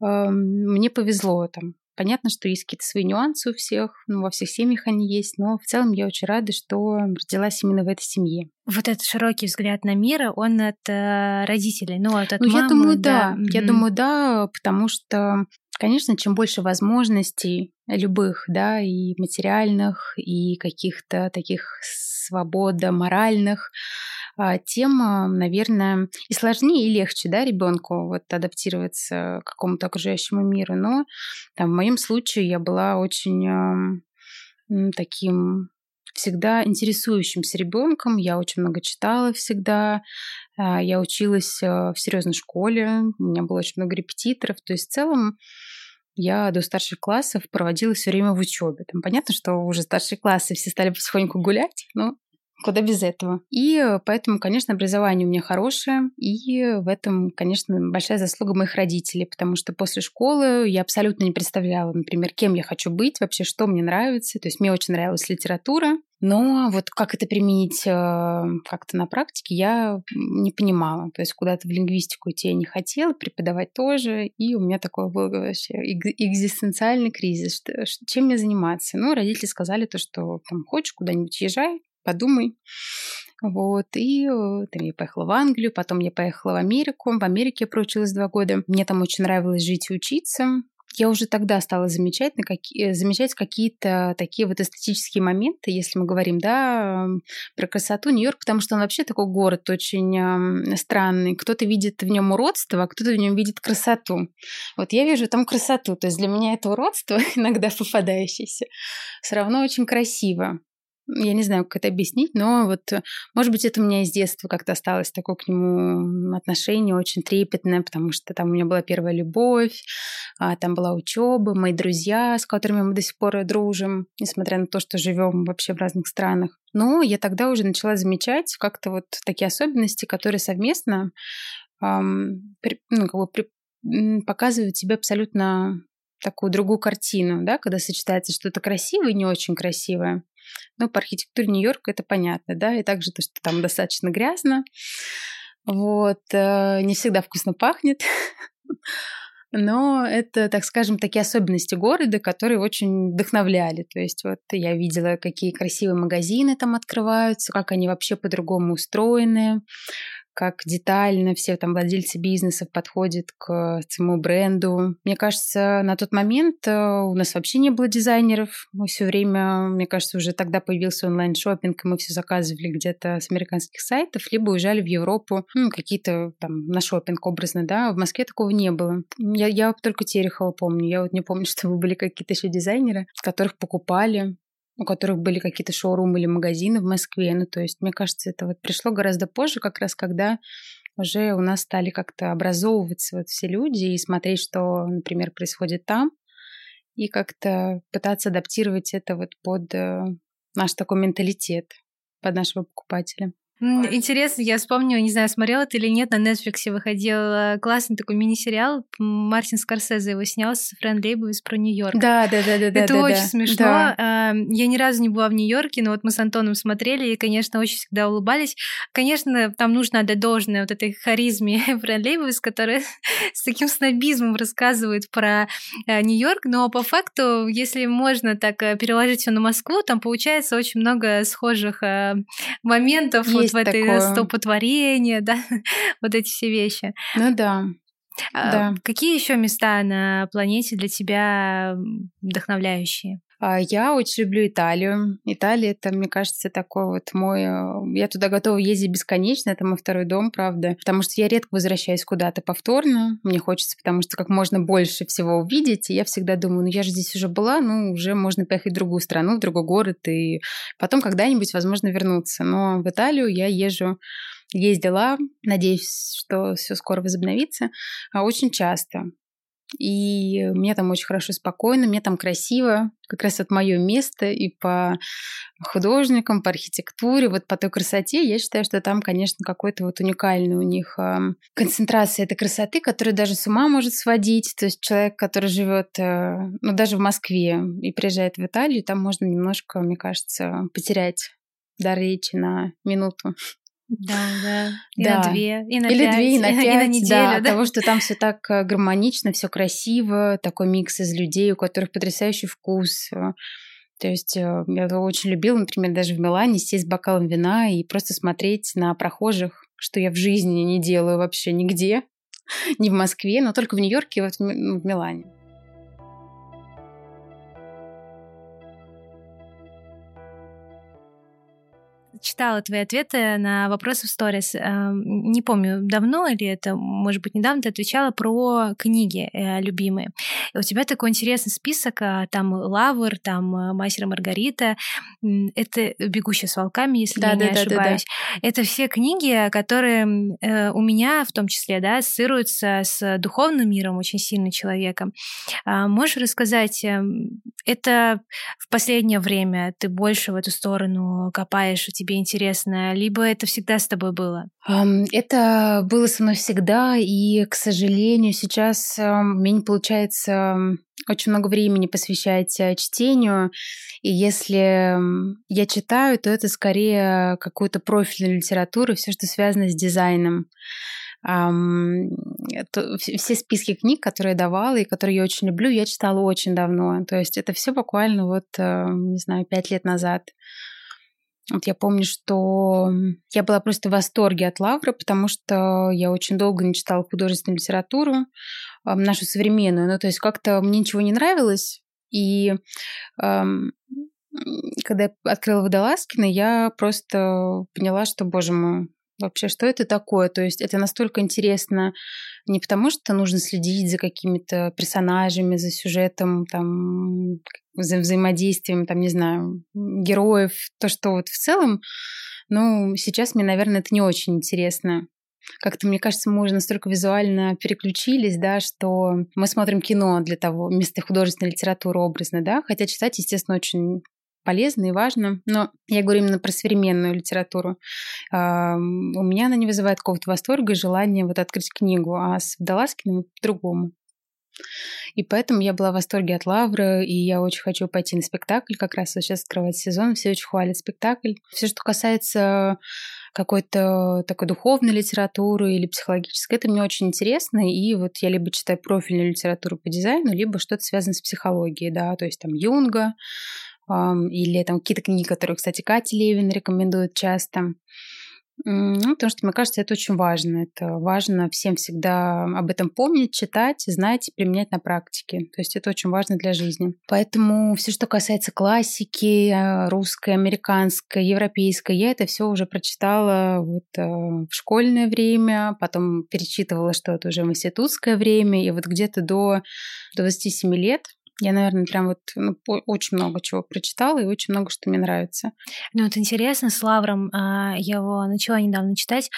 мне повезло там Понятно, что есть какие-то свои нюансы у всех, ну, во всех семьях они есть, но в целом я очень рада, что родилась именно в этой семье. Вот этот широкий взгляд на мир, он от э, родителей, ну, от, от ну, мамы, я думаю, да. да. Я mm-hmm. думаю, да, потому что, конечно, чем больше возможностей любых, да, и материальных, и каких-то таких свобода моральных, тем, наверное, и сложнее, и легче, да, ребенку вот адаптироваться к какому-то окружающему миру. Но там, в моем случае я была очень таким всегда интересующимся ребенком. Я очень много читала всегда. А, я училась а, в серьезной школе. У меня было очень много репетиторов. То есть в целом я до старших классов проводила все время в учебе. Там понятно, что уже старшие классы все стали потихоньку гулять, но Куда без этого. И э, поэтому, конечно, образование у меня хорошее. И в этом, конечно, большая заслуга моих родителей, потому что после школы я абсолютно не представляла, например, кем я хочу быть, вообще, что мне нравится. То есть мне очень нравилась литература, но вот как это применить э, как-то на практике, я не понимала. То есть куда-то в лингвистику идти я не хотела, преподавать тоже. И у меня такой был вообще экзистенциальный кризис. Чем мне заниматься? Ну, родители сказали то, что там хочешь куда-нибудь езжай, подумай. Вот, и э, там я поехала в Англию, потом я поехала в Америку. В Америке я проучилась два года. Мне там очень нравилось жить и учиться. Я уже тогда стала замечать, какие, замечать какие-то такие вот эстетические моменты, если мы говорим, да, про красоту Нью-Йорк, потому что он вообще такой город очень э, странный. Кто-то видит в нем уродство, а кто-то в нем видит красоту. Вот я вижу там красоту, то есть для меня это уродство, иногда попадающееся, все равно очень красиво. Я не знаю, как это объяснить, но вот, э, может быть, это у меня из детства как-то осталось такое к нему отношение очень трепетное, потому что там у меня была первая любовь, а там была учеба, мои друзья, с которыми мы до сих пор дружим, несмотря на то, что живем вообще в разных странах. Но я тогда уже начала замечать как-то вот такие особенности, которые совместно эм, при, ну, как бы при, показывают тебе абсолютно такую другую картину, да, когда сочетается что-то красивое и не очень красивое. Ну, по архитектуре Нью-Йорка это понятно, да, и также то, что там достаточно грязно, вот, э, не всегда вкусно пахнет, но это, так скажем, такие особенности города, которые очень вдохновляли. То есть вот я видела, какие красивые магазины там открываются, как они вообще по-другому устроены, как детально все там владельцы бизнесов подходят к своему бренду. Мне кажется, на тот момент э, у нас вообще не было дизайнеров. Мы все время, мне кажется, уже тогда появился онлайн-шоппинг, и мы все заказывали где-то с американских сайтов, либо уезжали в Европу, ну, какие-то там на шопинг образно, да. В Москве такого не было. Я, я только Терехова помню. Я вот не помню, что были какие-то еще дизайнеры, которых покупали у которых были какие-то шоурумы или магазины в Москве. Ну, то есть, мне кажется, это вот пришло гораздо позже, как раз когда уже у нас стали как-то образовываться вот все люди и смотреть, что, например, происходит там, и как-то пытаться адаптировать это вот под э, наш такой менталитет, под нашего покупателя. Интересно, я вспомню, не знаю, смотрела ты или нет, на Netflix выходил э, классный такой мини-сериал, Мартин Скорсезе его снял с Фрэн Лейбовиц про Нью-Йорк. Да, да, да, да. Это да, очень да, смешно. Да. А, я ни разу не была в Нью-Йорке, но вот мы с Антоном смотрели и, конечно, очень всегда улыбались. Конечно, там нужно отдать должное вот этой харизме Фрэн Лейбовиц, которая с таким снобизмом рассказывает про э, Нью-Йорк, но по факту, если можно так э, переложить все на Москву, там получается очень много схожих моментов Есть вот в этой такое. стопотворение, да, вот эти все вещи. Ну да. А, Да. Какие еще места на планете для тебя вдохновляющие? А, Я очень люблю Италию. Италия это, мне кажется, такой вот мой... э, Я туда готова ездить бесконечно. Это мой второй дом, правда. Потому что я редко возвращаюсь куда-то повторно. Мне хочется, потому что как можно больше всего увидеть. И я всегда думаю, ну я же здесь уже была, ну уже можно поехать в другую страну, в другой город. И потом когда-нибудь, возможно, вернуться. Но в Италию я езжу ездила, надеюсь, что все скоро возобновится, а очень часто. И мне там очень хорошо, спокойно, мне там красиво, как раз вот мое место и по художникам, по архитектуре, вот по той красоте, я считаю, что там, конечно, какой-то вот уникальный у них концентрация этой красоты, которая даже с ума может сводить. То есть человек, который живет, э, ну, даже в Москве и приезжает в Италию, там можно немножко, мне кажется, потерять дар речи на минуту. Да, да. И Да. на две, и на Или пять, две, и на пять, и на неделю, да, да. от того, что там все так э, гармонично, все красиво, такой микс из людей, у которых потрясающий вкус. э. То есть э, я очень любила, например, даже в Милане сесть с бокалом вина и просто смотреть на прохожих, что я в жизни не делаю вообще нигде, не в Москве, но только в Нью-Йорке и вот в ну, в Милане. Читала твои ответы на вопросы в сторис. Эм, Не помню, давно или это, может быть, недавно ты отвечала про книги э, любимые. И у тебя такой интересный список. а, Там Лавр, там э, Мастер и Маргарита. Это «Бегущая с волками», если я не Да-да-да-да-да. ошибаюсь. Это все книги, которые э, у меня в том числе да, ассоциируются с духовным миром очень сильно человеком. А Можешь рассказать, эм, это в последнее время ты больше в эту сторону копаешь, и тебе интересно, либо это всегда с тобой было? Это было со мной всегда, и, к сожалению, сейчас у меня не получается очень много времени посвящать э, чтению. И если я читаю, то это скорее какую-то профильную литературу, все, что связано с дизайном. Ам, то- вс- Все списки книг, которые я давала и которые я очень люблю, я читала очень давно. То есть это все буквально вот, э, не знаю, пять лет назад. Вот я помню, что я была просто в восторге от Лавры, потому что я очень долго не читала художественную литературу, нашу современную. Ну, то есть как-то мне ничего не нравилось. И ам, когда я открыла Водолазкина, я просто поняла, что, боже мой, вообще, что это такое? То есть это настолько интересно не потому, что нужно следить за какими-то персонажами, за сюжетом, там, за взаимодействием, там, не знаю, героев, то, что вот в целом, ну, сейчас мне, наверное, это не очень интересно. Как-то, мне кажется, мы уже настолько визуально переключились, да, что мы смотрим кино для того, вместо художественной литературы образно, да, хотя читать, естественно, очень полезно и важно, но я говорю именно про современную литературу. У меня она не вызывает какого-то восторга и желания вот открыть книгу, а с Водолазкиным по-другому. И поэтому я была в восторге от Лавры, и я очень хочу пойти на спектакль. Как раз вот сейчас открывается сезон, все очень хвалят спектакль. Все, что касается какой-то такой духовной литературы или психологической, это мне очень интересно. И вот я либо читаю профильную литературу по дизайну, либо что-то связано с психологией, да, то есть там Юнга, или там какие-то книги, которые, кстати, Катя Левин рекомендует часто. Ну, потому что, мне кажется, это очень важно. Это важно всем всегда об этом помнить, читать, знать и применять на практике. То есть это очень важно для жизни. Поэтому все, что касается классики, э, русской, американской, европейской, я это все уже прочитала вот, э, в школьное время, потом перечитывала что-то уже в институтское время, и вот где-то до 27 лет Я, наверное, прям вот ну, очень много чего прочитала и очень много что мне нравится. Ну, вот интересно, с Лавром а, я его начала недавно читать.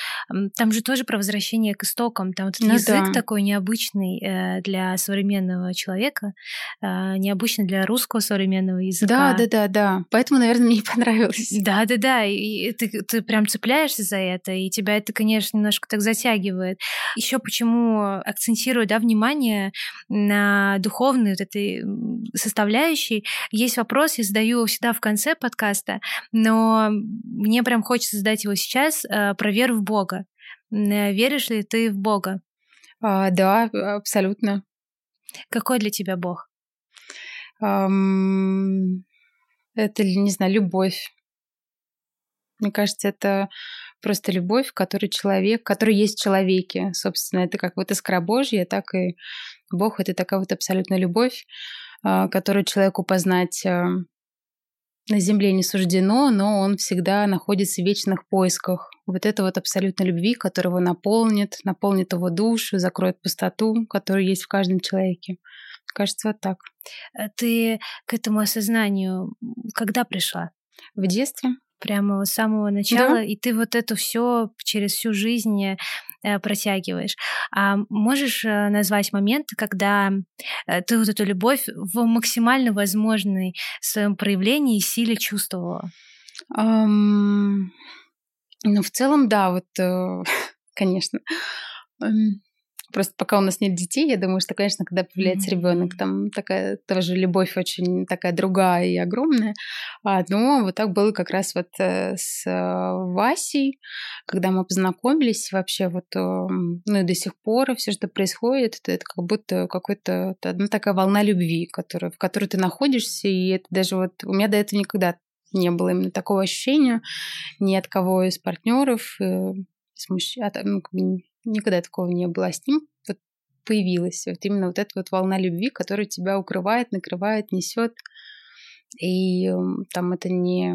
Там же тоже про возвращение к истокам. Там вот ну, язык да. такой необычный э, для современного человека, э, необычный для русского современного языка. Да, да, да, да. Поэтому, наверное, мне и понравилось. Да, да, да. И ты, ты прям цепляешься за это, и тебя это, конечно, немножко так затягивает. Еще почему акцентирую, да, внимание на духовной вот этой составляющей. Есть вопрос, я задаю всегда в конце подкаста, но мне прям хочется задать его сейчас э, про веру в Бога. Веришь ли ты в Бога? А, да, абсолютно. Какой для тебя Бог? Um, это, не знаю, любовь. Мне кажется, это просто любовь, которую человек, который есть в человеке. Собственно, это как вот искра Божья, так и Бог — это такая вот абсолютная любовь, а, которую человеку познать а, на земле не суждено, но он всегда находится в вечных поисках. Вот это вот абсолютно любви, которая его наполнит, наполнит его душу, закроет пустоту, которая есть в каждом человеке. Кажется, вот так. Э, ты к этому осознанию когда пришла? В детстве прямо с самого начала, да. и ты вот это все через всю жизнь э, протягиваешь. А можешь э, назвать моменты, когда э, ты вот эту любовь в максимально возможной своем проявлении и силе чувствовала? Um, ну, в целом, да, вот, конечно. Просто пока у нас нет детей, я думаю, что, конечно, когда появляется mm-hmm. ребенок, там такая тоже любовь очень такая другая и огромная. А, но вот так было как раз вот э, с э, Васей, когда мы познакомились, вообще вот, э, ну и до сих пор все, что происходит, это, это как будто какой-то одна такая волна любви, которая, в которой ты находишься, и это даже вот у меня до этого никогда не было именно такого ощущения ни от кого из партнеров, с мужчин, а ну, Никогда такого не было. А с ним вот появилась вот именно вот эта вот волна любви, которая тебя укрывает, накрывает, несет. И там это не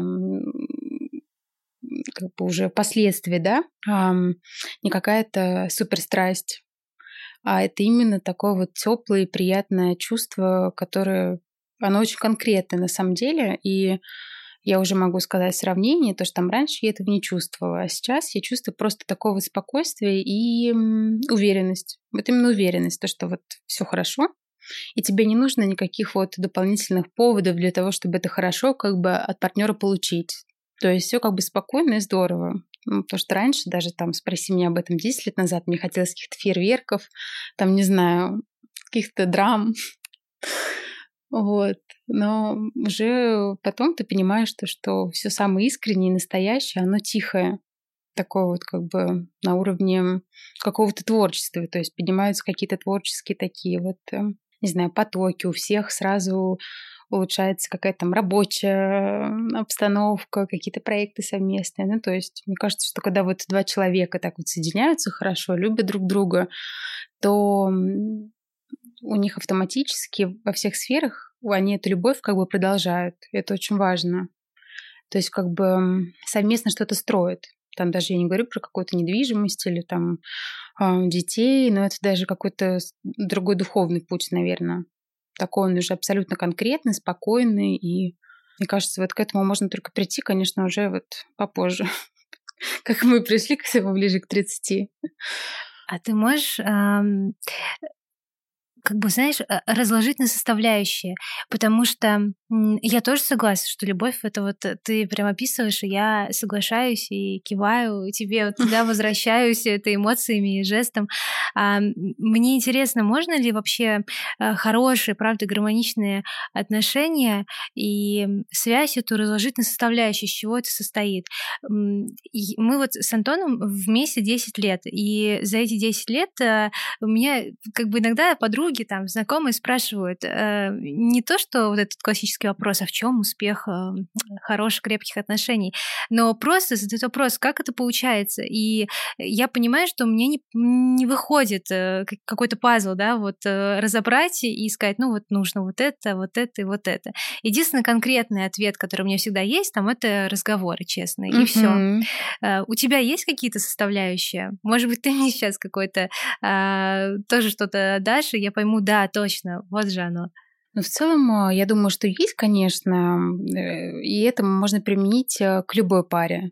как бы уже последствия, да, а, не какая-то суперстрасть, а это именно такое вот теплое и приятное чувство, которое, оно очень конкретное на самом деле, и я уже могу сказать сравнение, то, что там раньше я этого не чувствовала, а сейчас я чувствую просто такое вот спокойствие и уверенность. Вот именно уверенность, то, что вот все хорошо, и тебе не нужно никаких вот дополнительных поводов для того, чтобы это хорошо как бы от партнера получить. То есть все как бы спокойно и здорово. Ну, потому что раньше, даже там, спроси меня об этом 10 лет назад, мне хотелось каких-то фейерверков, там, не знаю, каких-то драм. Вот. Но уже потом ты понимаешь, что, что все самое искреннее и настоящее, оно тихое. Такое вот как бы на уровне какого-то творчества. То есть поднимаются какие-то творческие такие вот, э, не знаю, потоки. У всех сразу улучшается какая-то там рабочая обстановка, какие-то проекты совместные. Ну, то есть, мне кажется, что когда вот два человека так вот соединяются хорошо, любят друг друга, то у них автоматически во всех сферах они эту любовь как бы продолжают. Это очень важно. То есть как бы совместно что-то строят. Там даже я не говорю про какую-то недвижимость или там а, детей, но это даже какой-то другой духовный путь, наверное. Такой он уже абсолютно конкретный, спокойный. И мне кажется, вот к этому можно только прийти, конечно, уже вот попозже. Как мы пришли к этому ближе к 30. А ты можешь как бы, знаешь, э, разложить на составляющие, потому что я тоже согласна, что любовь это вот э, ты прям описываешь, и я соглашаюсь и киваю тебе, вот туда возвращаюсь это эмоциями и жестом. А, мне интересно, можно ли вообще э, хорошие, правда, гармоничные отношения и связь эту разложить на составляющие, из чего это состоит? Мы вот с Антоном вместе 10 лет, и за эти 10 лет у меня как бы иногда подруги там, знакомые спрашивают э, не то, что вот этот классический вопрос, а в чем успех э, хороших, крепких отношений, но просто задают вопрос, как это получается. И я понимаю, что мне не, не выходит э, какой-то пазл, да, вот э, разобрать и сказать, ну вот нужно вот это, вот это и вот это. Единственный конкретный ответ, который у меня всегда есть, там, это разговоры честные, и mm-hmm. все. Э, у тебя есть какие-то составляющие? Может быть, ты мне сейчас какой-то тоже что-то дашь, и я пойму, да, точно, вот же оно. Ну, в целом, а, я думаю, что есть, конечно, э, и это можно применить э, к любой паре.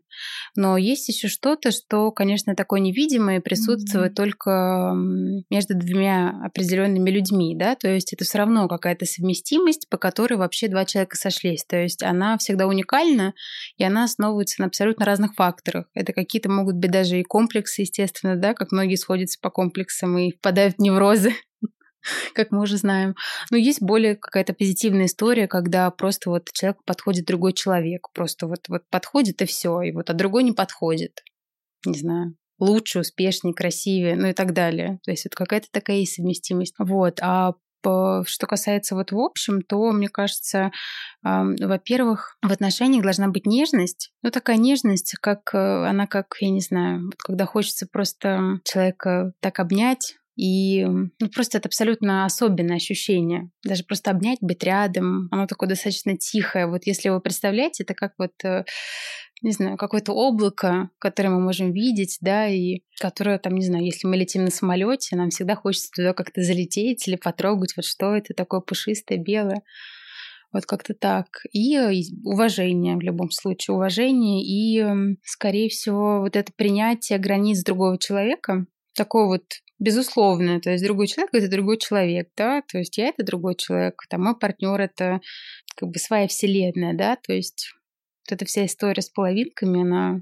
Но есть еще что-то, что, конечно, такое невидимое присутствует mm-hmm. только между двумя определенными людьми, да, то есть это все равно какая-то совместимость, по которой вообще два человека сошлись. То есть она всегда уникальна, и она основывается на абсолютно разных факторах. Это какие-то могут быть даже и комплексы, естественно, да, как многие сходятся по комплексам и впадают в неврозы как мы уже знаем. Но есть более какая-то позитивная история, когда просто вот человек подходит другой человек. Просто вот, вот подходит и все, и вот, а другой не подходит. Не знаю лучше, успешнее, красивее, ну и так далее. То есть вот какая-то такая есть совместимость. Вот. А что касается вот в общем, то, мне кажется, во-первых, в отношениях должна быть нежность. Ну, такая нежность, как э, она как, я не знаю, вот когда хочется просто человека так обнять, и ну, просто это абсолютно особенное ощущение. Даже просто обнять, быть рядом. Оно такое достаточно тихое. Вот если вы представляете, это как вот э, не знаю, какое-то облако, которое мы можем видеть, да, и которое там, не знаю, если мы летим на самолете, нам всегда хочется туда как-то залететь или потрогать, вот что это такое пушистое, белое. Вот как-то так. И уважение в любом случае. Уважение и, скорее всего, вот это принятие границ другого человека, такое вот безусловное. То есть другой человек это другой человек, да, то есть я это другой человек, там мой партнер это как бы своя вселенная, да, то есть вот эта вся история с половинками, она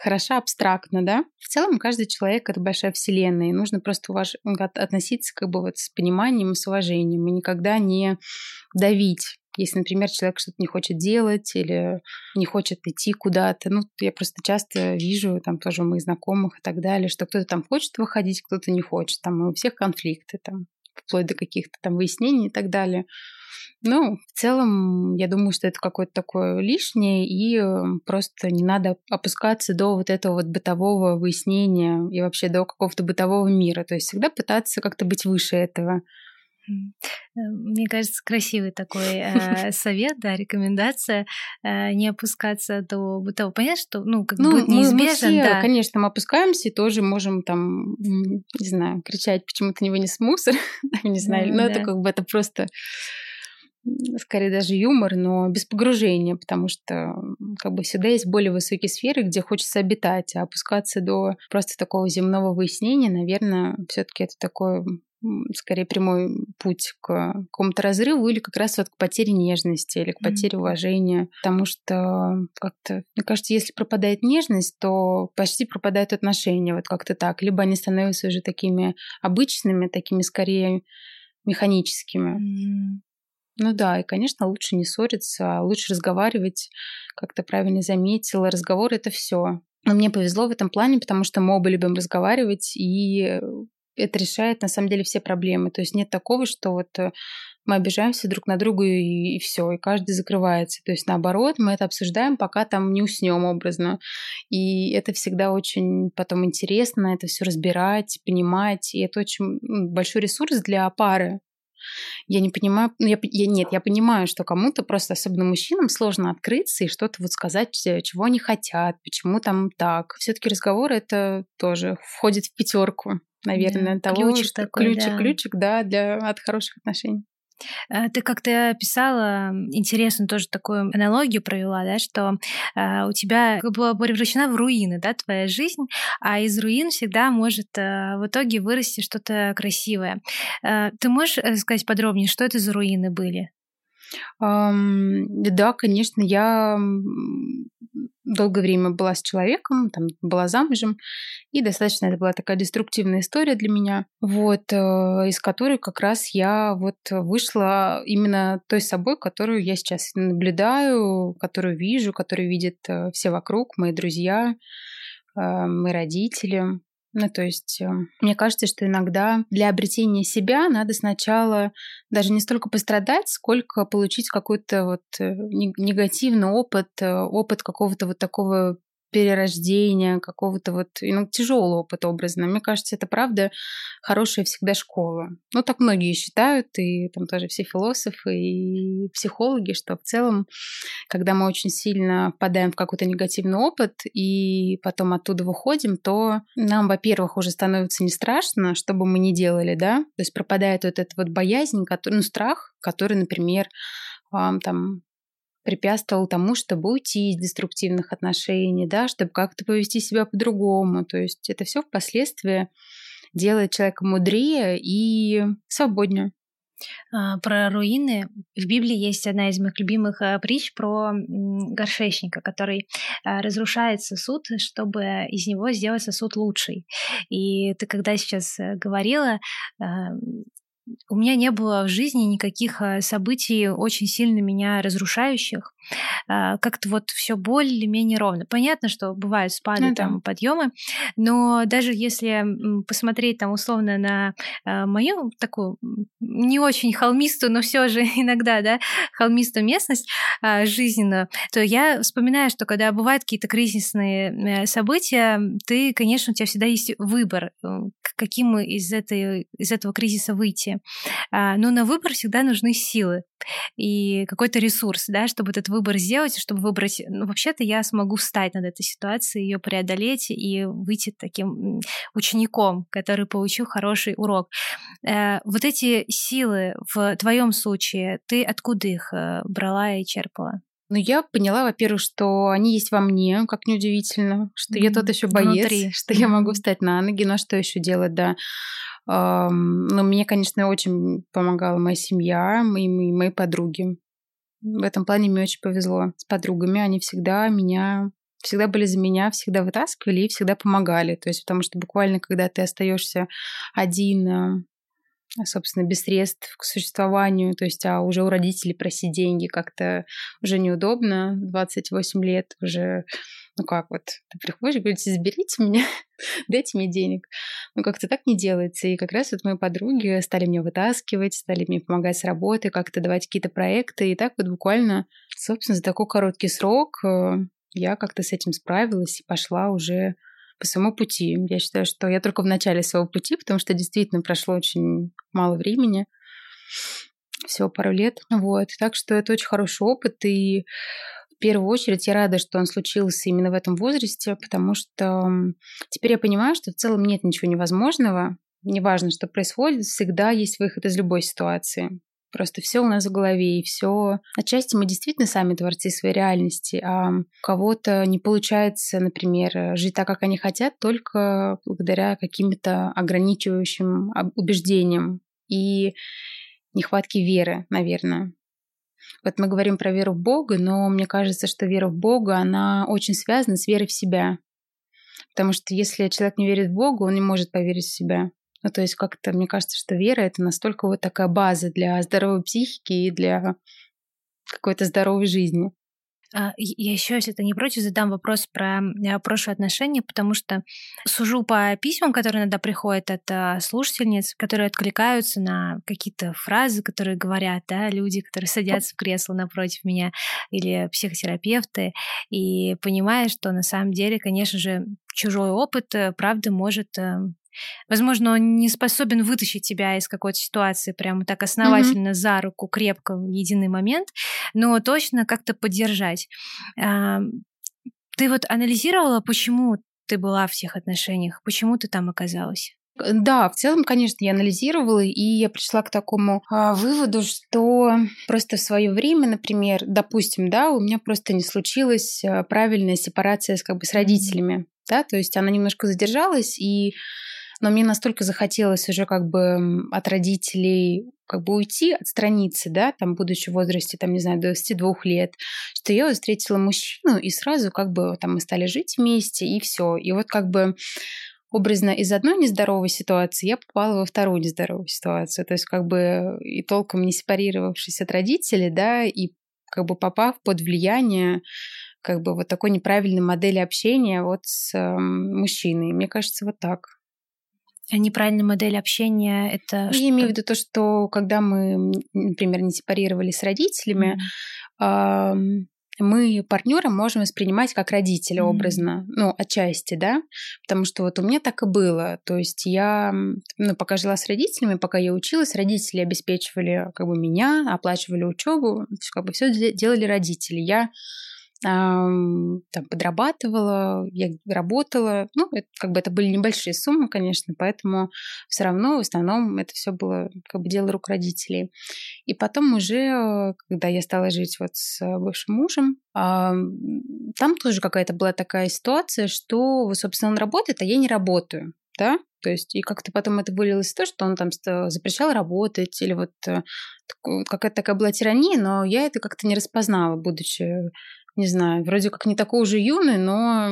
хороша абстрактно, да. В целом каждый человек — это большая вселенная, и нужно просто уваж... относиться как бы вот с пониманием и с уважением, и никогда не давить если, например, человек что-то не хочет делать или не хочет идти куда-то, ну, я просто часто вижу, там тоже у моих знакомых и так далее, что кто-то там хочет выходить, кто-то не хочет, там у всех конфликты, там, вплоть до каких-то там выяснений и так далее. Ну, в целом, я думаю, что это какое-то такое лишнее, и э, просто не надо опускаться до вот этого вот бытового выяснения и вообще до какого-то бытового мира. То есть всегда пытаться как-то быть выше этого. Э, мне кажется, красивый такой э, совет, да, рекомендация э, не опускаться до бытового. Понятно, что, ну, как ну, будет неизбежно, мы, все, да. конечно, мы опускаемся и тоже можем там, не знаю, кричать, почему ты не вынес мусор, не знаю, но это как бы это просто скорее даже юмор, но без погружения, потому что как бы всегда есть более высокие сферы, где хочется обитать, а опускаться до просто такого земного выяснения, наверное, все-таки это такой скорее прямой путь к какому-то разрыву или как раз вот к потере нежности или к потере mm-hmm. уважения. Потому что как-то, мне кажется, если пропадает нежность, то почти пропадают отношения. Вот как-то так. Либо они становятся уже такими обычными, такими скорее механическими. Mm-hmm. Ну да, и, конечно, лучше не ссориться, а лучше разговаривать, как ты правильно заметила. Разговор — это все. Но мне повезло в этом плане, потому что мы оба любим разговаривать, и это решает на самом деле все проблемы. То есть нет такого, что вот э, мы обижаемся друг на друга и, и все, и каждый закрывается. То есть наоборот, мы это обсуждаем, пока там не уснем образно. И это всегда очень потом интересно, это все разбирать, понимать. И это очень большой ресурс для пары. Я не понимаю, ну я, я нет, я понимаю, что кому-то просто, особенно мужчинам, сложно открыться и что-то вот сказать, чего они хотят, почему там так. Все-таки разговор это тоже входит в пятерку, наверное, да, того, ключик что такой, ключик, да. ключик, да, для от хороших отношений. Э, ты как-то писала интересную тоже такую аналогию провела, да, что э, у тебя была превращена в руины, да, твоя жизнь, а из руин всегда может э, в итоге вырасти что-то красивое. Ты можешь сказать подробнее, что это за руины были? Да, конечно, я долгое время была с человеком, там, была замужем, и достаточно это была такая деструктивная история для меня, вот, э, из которой как раз я вот вышла именно той собой, которую я сейчас наблюдаю, которую вижу, которую видят э, все вокруг, мои друзья, э, мои родители. Ну, то есть, мне кажется, что иногда для обретения себя надо сначала даже не столько пострадать, сколько получить какой-то вот негативный опыт, опыт какого-то вот такого перерождения, какого-то вот ну, тяжелого опыта образно. Мне кажется, это правда хорошая всегда школа. Ну, так многие считают, и там тоже все философы и психологи, что в целом, когда мы очень сильно впадаем в какой-то негативный опыт и потом оттуда выходим, то нам, во-первых, уже становится не страшно, что бы мы ни делали, да, то есть пропадает вот эта вот боязнь, который, ну, страх, который, например, вам там препятствовал тому, чтобы уйти из деструктивных отношений, да, чтобы как-то повести себя по-другому. То есть это все впоследствии делает человека мудрее и свободнее. А, про руины. В Библии есть одна из моих любимых а, притч про горшечника, который а, разрушает сосуд, чтобы из него сделать сосуд лучший. И ты когда сейчас э, говорила, у меня не было в жизни никаких событий очень сильно меня разрушающих. А, как-то вот все более-менее ровно. Понятно, что бывают спады, ну, там, да. подъемы, но даже если посмотреть там условно на а, мою такую не очень холмистую, но все же иногда, да, холмистую местность а, жизненную, то я вспоминаю, что когда бывают какие-то кризисные события, ты, конечно, у тебя всегда есть выбор, э, каким из, этой, из этого кризиса выйти. Но на выбор всегда нужны силы и какой-то ресурс, да, чтобы этот выбор сделать, чтобы выбрать, ну, вообще-то я смогу встать над этой ситуацией, ее преодолеть и выйти таким учеником, который получил хороший урок. Э, вот эти силы в твоем случае, ты откуда их э, брала и черпала? Ну, я поняла, во-первых, что они есть во мне, как неудивительно, что mm-hmm. я тот еще боец, Внутри. что я могу встать на ноги, но что еще делать, да. Но мне, конечно, очень помогала моя семья и мои подруги. В этом плане мне очень повезло с подругами. Они всегда меня всегда были за меня, всегда вытаскивали и всегда помогали. То есть, потому что буквально, когда ты остаешься один, э, собственно, без средств к существованию, то есть, а уже у родителей просить деньги как-то уже неудобно, 28 лет уже ну как вот, ты приходишь и говоришь, заберите меня, дайте мне денег. Ну как-то так не делается. И как раз вот мои подруги стали меня вытаскивать, стали мне помогать с работой, как-то давать какие-то проекты. И так вот буквально, собственно, за такой короткий срок э, я как-то с этим справилась и пошла уже по своему пути. Я считаю, что я только в начале своего пути, потому что действительно прошло очень мало времени всего пару лет. Вот. Так что это очень хороший опыт. И в первую очередь я рада, что он случился именно в этом возрасте, потому что теперь я понимаю, что в целом нет ничего невозможного. Неважно, что происходит, всегда есть выход из любой ситуации. Просто все у нас в голове, и все. Отчасти мы действительно сами творцы своей реальности, а у кого-то не получается, например, жить так, как они хотят, только благодаря каким-то ограничивающим убеждениям и нехватке веры, наверное. Вот мы говорим про веру в Бога, но мне кажется, что вера в Бога, она очень связана с верой в себя. Потому что если человек не верит в Бога, он не может поверить в себя. Ну, то есть как-то мне кажется, что вера — это настолько вот такая база для здоровой психики и для какой-то здоровой жизни. А, я еще, если ты не против, задам вопрос про э, прошлые отношения, потому что сужу по письмам, которые иногда приходят от а, слушательниц, которые откликаются на какие-то фразы, которые говорят, да, люди, которые садятся в кресло напротив меня, или психотерапевты, и понимая, что на самом деле, конечно же, чужой опыт, э, правда, может э, Возможно, он не способен вытащить тебя из какой-то ситуации прямо так основательно mm-hmm. за руку, крепко в единый момент, но точно как-то поддержать. Ты вот анализировала, почему ты была в тех отношениях, почему ты там оказалась? Да, в целом, конечно, я анализировала, и я пришла к такому а, выводу, что просто в свое время, например, допустим, да, у меня просто не случилась а, правильная сепарация с, как бы, с родителями, да, то есть она немножко задержалась, и но мне настолько захотелось уже как бы от родителей как бы уйти, отстраниться, да, там, будучи в возрасте, там, не знаю, 22 лет, что я встретила мужчину, и сразу как бы там мы стали жить вместе, и все. И вот как бы образно из одной нездоровой ситуации я попала во вторую нездоровую ситуацию. То есть как бы и толком не сепарировавшись от родителей, да, и как бы попав под влияние как бы вот такой неправильной модели общения вот с э, мужчиной. Мне кажется, вот так. А неправильная модель общения это ну, Я имею в виду то, что когда мы, например, не сепарировались с родителями, mm-hmm. мы партнера можем воспринимать как родителя mm-hmm. образно, ну, отчасти, да, потому что вот у меня так и было, то есть я, ну, пока жила с родителями, пока я училась, родители обеспечивали как бы меня, оплачивали учебу, как бы все делали родители. Я там подрабатывала, я работала. Ну, это, как бы это были небольшие суммы, конечно, поэтому все равно в основном это все было как бы дело рук родителей. И потом уже, когда я стала жить вот с бывшим мужем, там тоже какая-то была такая ситуация, что, собственно, он работает, а я не работаю да, то есть и как-то потом это вылилось в то, что он там запрещал работать, или вот э, какая-то такая была тирания, но я это как-то не распознала, будучи не знаю, вроде как не такой уже юный, но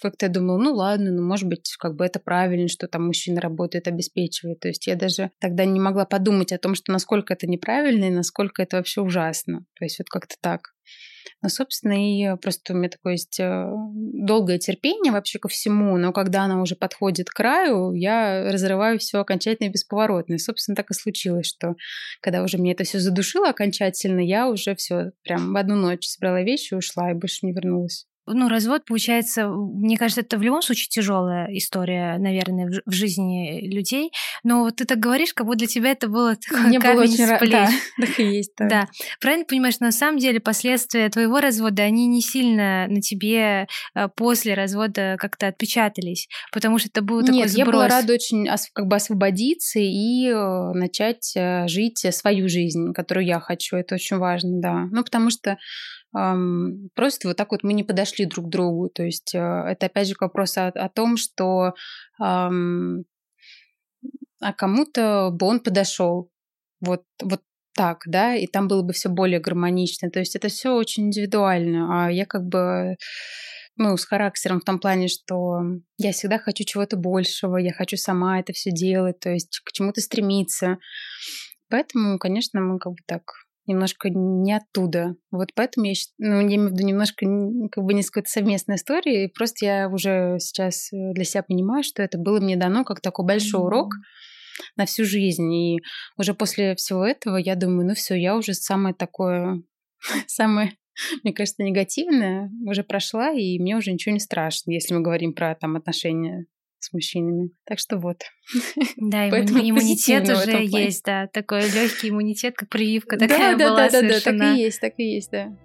как-то я думала, ну ладно, ну может быть, как бы это правильно, что там мужчина работает, обеспечивает. То есть я даже тогда не могла подумать о том, что насколько это неправильно и насколько это вообще ужасно. То есть вот как-то так. Ну, собственно, и просто у меня такое есть э, долгое терпение вообще ко всему, но когда она уже подходит к краю, я разрываю все окончательно и бесповоротно. И, собственно, так и случилось, что когда уже мне это все задушило окончательно, я уже все прям в одну ночь собрала вещи, ушла и больше не вернулась ну, развод, получается, мне кажется, это в любом случае тяжелая история, наверное, в, в жизни людей. Но вот ты так говоришь, как будто для тебя это было такой мне камень было очень с плеч. Да, так и есть. Да. да. Правильно понимаешь, на самом деле последствия твоего развода, они не сильно на тебе э, после развода как-то отпечатались, потому что это был такой Нет, сброс. я была рада очень как бы освободиться и э, начать э, жить свою жизнь, которую я хочу. Это очень важно, да. Ну, потому что Просто вот так вот мы не подошли друг к другу. То есть э, это опять же вопрос о, о том, что а кому-то бы он подошел. Вот, вот так, да, и там было бы все более гармонично. То есть это все очень индивидуально. А я как бы ну, с характером в том плане, что я всегда хочу чего-то большего, я хочу сама это все делать, то есть к чему-то стремиться. Поэтому, конечно, мы как бы так немножко не оттуда. Вот поэтому я, ну, я имею в виду немножко как бы не какой-то совместной истории. И просто я уже сейчас э, для себя понимаю, что это было мне дано как такой большой mm-hmm. урок на всю жизнь. И уже после всего этого я думаю, ну все, я уже самое такое, самое мне кажется, негативное уже прошла, и мне уже ничего не страшно, если мы говорим про там отношения с мужчинами. Так что вот. Да, иммунитет уже есть, да, такой легкий иммунитет, как прививка такая да, была да, да, да, так и есть, так и есть, да.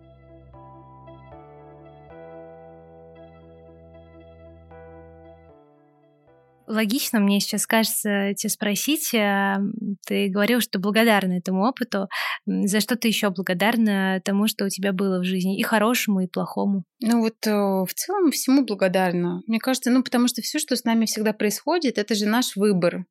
Логично мне сейчас кажется тебе спросить. Э, ты говорил, что благодарна этому опыту. За что ты еще благодарна тому, что у тебя было в жизни, и хорошему, и плохому? Ну вот э, в целом всему благодарна. Мне кажется, ну потому что все, что с нами всегда происходит, это же наш выбор.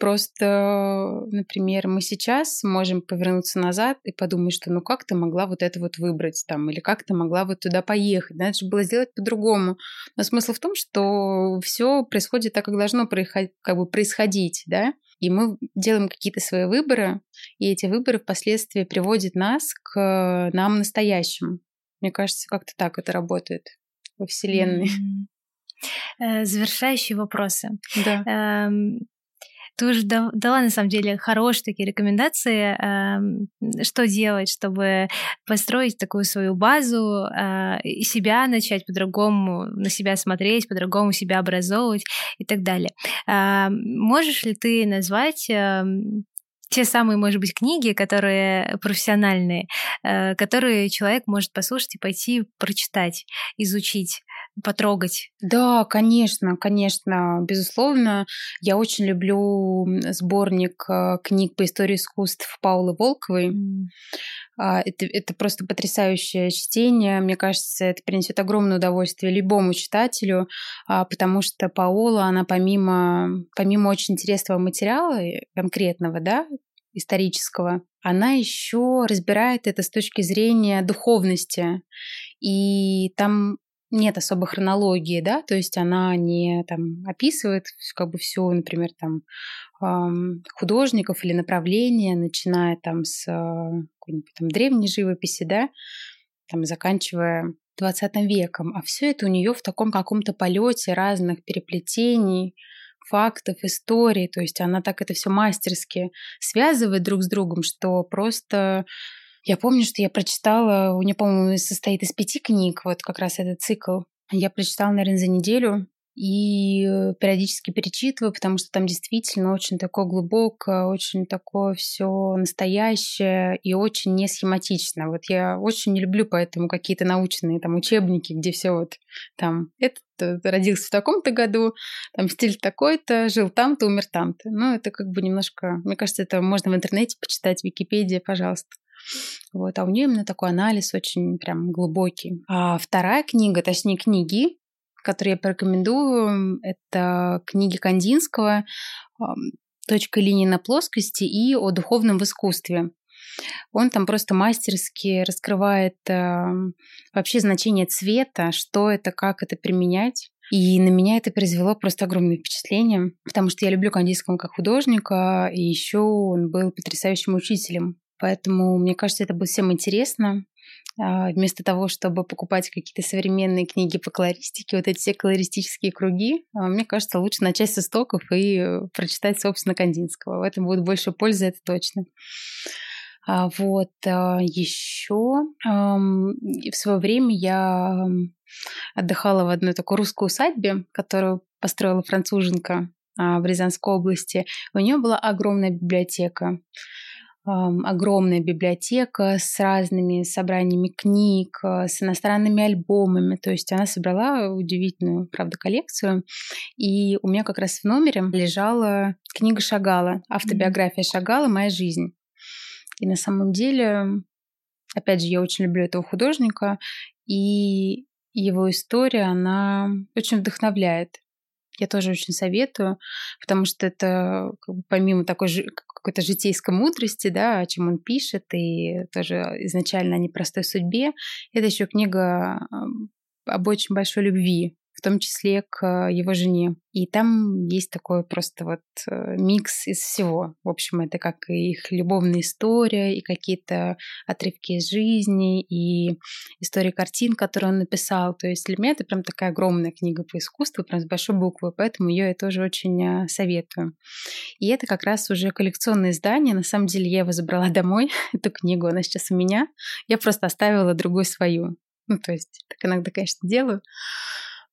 Просто, например, мы сейчас можем повернуться назад и подумать, что ну как ты могла вот это вот выбрать там, или как ты могла вот туда поехать. Надо же было сделать по-другому. Но смысл в том, что все происходит так, как должно как бы происходить, да, и мы делаем какие-то свои выборы, и эти выборы впоследствии приводят нас к нам настоящим. Мне кажется, как-то так это работает во Вселенной. Mm-hmm. Завершающие вопросы. Да. Эм, ты уже дала, на самом деле, хорошие такие рекомендации, что делать, чтобы построить такую свою базу, а, и себя начать по-другому, на себя смотреть, по-другому себя образовывать и так далее. Можешь ли ты назвать те самые, может быть, книги, которые профессиональные, э, которые человек может послушать и пойти прочитать, изучить потрогать. Да, конечно, конечно, безусловно. Я очень люблю сборник э, книг по истории искусств Паулы Волковой. Mm. Это, это просто потрясающее чтение. Мне кажется, это принесет огромное удовольствие любому читателю, а, потому что Паола, она помимо, помимо очень интересного материала э, конкретного, да, исторического, она еще разбирает это с точки зрения духовности. И там нет особой хронологии, да, то есть она не там описывает как бы все, например, там художников или направления, начиная там с какой-нибудь там древней живописи, да, там заканчивая 20 веком, а все это у нее в таком каком-то полете разных переплетений, фактов, историй, то есть она так это все мастерски связывает друг с другом, что просто Я помню, что я прочитала, у нее, по-моему, состоит из пяти книг, вот как раз этот цикл. Я прочитала, наверное, за неделю и э, периодически перечитываю, потому что там действительно очень такое глубокое, очень такое все настоящее и очень не схематично. Вот я очень не люблю поэтому какие-то научные там учебники, где все вот там этот э, родился в таком-то году, там стиль такой-то, жил там-то, умер там-то. Ну, это как бы немножко, мне кажется, это можно в интернете почитать, в Википедии, пожалуйста. Вот, а у нее именно такой анализ очень прям глубокий. А вторая книга, точнее книги, которые я порекомендую, это книги Кандинского «Точка линии на плоскости» и «О духовном в искусстве». Он там просто мастерски раскрывает э, вообще значение цвета, что это, как это применять. И на меня это произвело просто огромное впечатление, потому что я люблю Кандинского как художника, и еще он был потрясающим учителем. Поэтому мне кажется, это будет всем интересно. А, вместо того, чтобы покупать какие-то современные книги по колористике, вот эти все колористические круги, а, мне кажется, лучше начать с истоков и э, прочитать, собственно, Кандинского. В этом будет больше пользы, это точно. А, вот еще в свое время я отдыхала в одной такой русской усадьбе, которую построила француженка в Рязанской области. У нее была огромная библиотека огромная библиотека с разными собраниями книг, э, с иностранными альбомами. То есть она собрала удивительную, правда, коллекцию. И у меня как раз в номере лежала книга Шагала, автобиография Шагала «Моя жизнь». И на самом деле, опять же, я очень люблю этого художника, и его история, она очень вдохновляет. Я тоже очень советую, потому что это помимо такой какой-то житейской мудрости, да, о чем он пишет, и тоже изначально о непростой судьбе, это еще книга об очень большой любви, в том числе к его жене. И там есть такой просто вот э, микс из всего. В общем, это как и их любовная история, и какие-то отрывки из жизни, и история картин, которые он написал. То есть для меня это прям такая огромная книга по искусству, прям с большой буквы, поэтому ее я тоже очень э, советую. И это как раз уже коллекционное издание. На самом деле я его забрала домой, эту книгу, она сейчас у меня. Я просто оставила другую свою. Ну, то есть так иногда, конечно, делаю.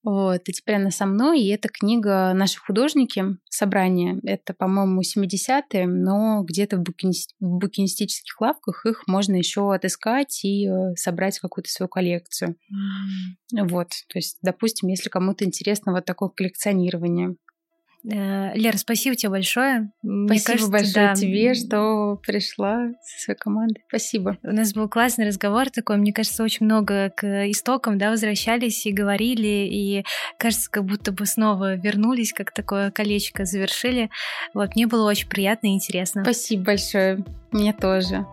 Вот, и теперь она со мной, и эта книга «Наши художники», собрание, это, по-моему, 70-е, но где-то в, букинист... в букинистических лавках их можно еще отыскать и э, собрать какую-то свою коллекцию. Mm. Вот, то есть, допустим, если кому-то интересно вот такое коллекционирование, Лера, спасибо тебе большое. Мне спасибо кажется, большое да. тебе, что пришла со своей командой. Спасибо. У нас был классный разговор такой. Мне кажется, очень много к истокам да, возвращались и говорили. И кажется, как будто бы снова вернулись, как такое колечко завершили. Вот, мне было очень приятно и интересно. Спасибо большое. Мне тоже.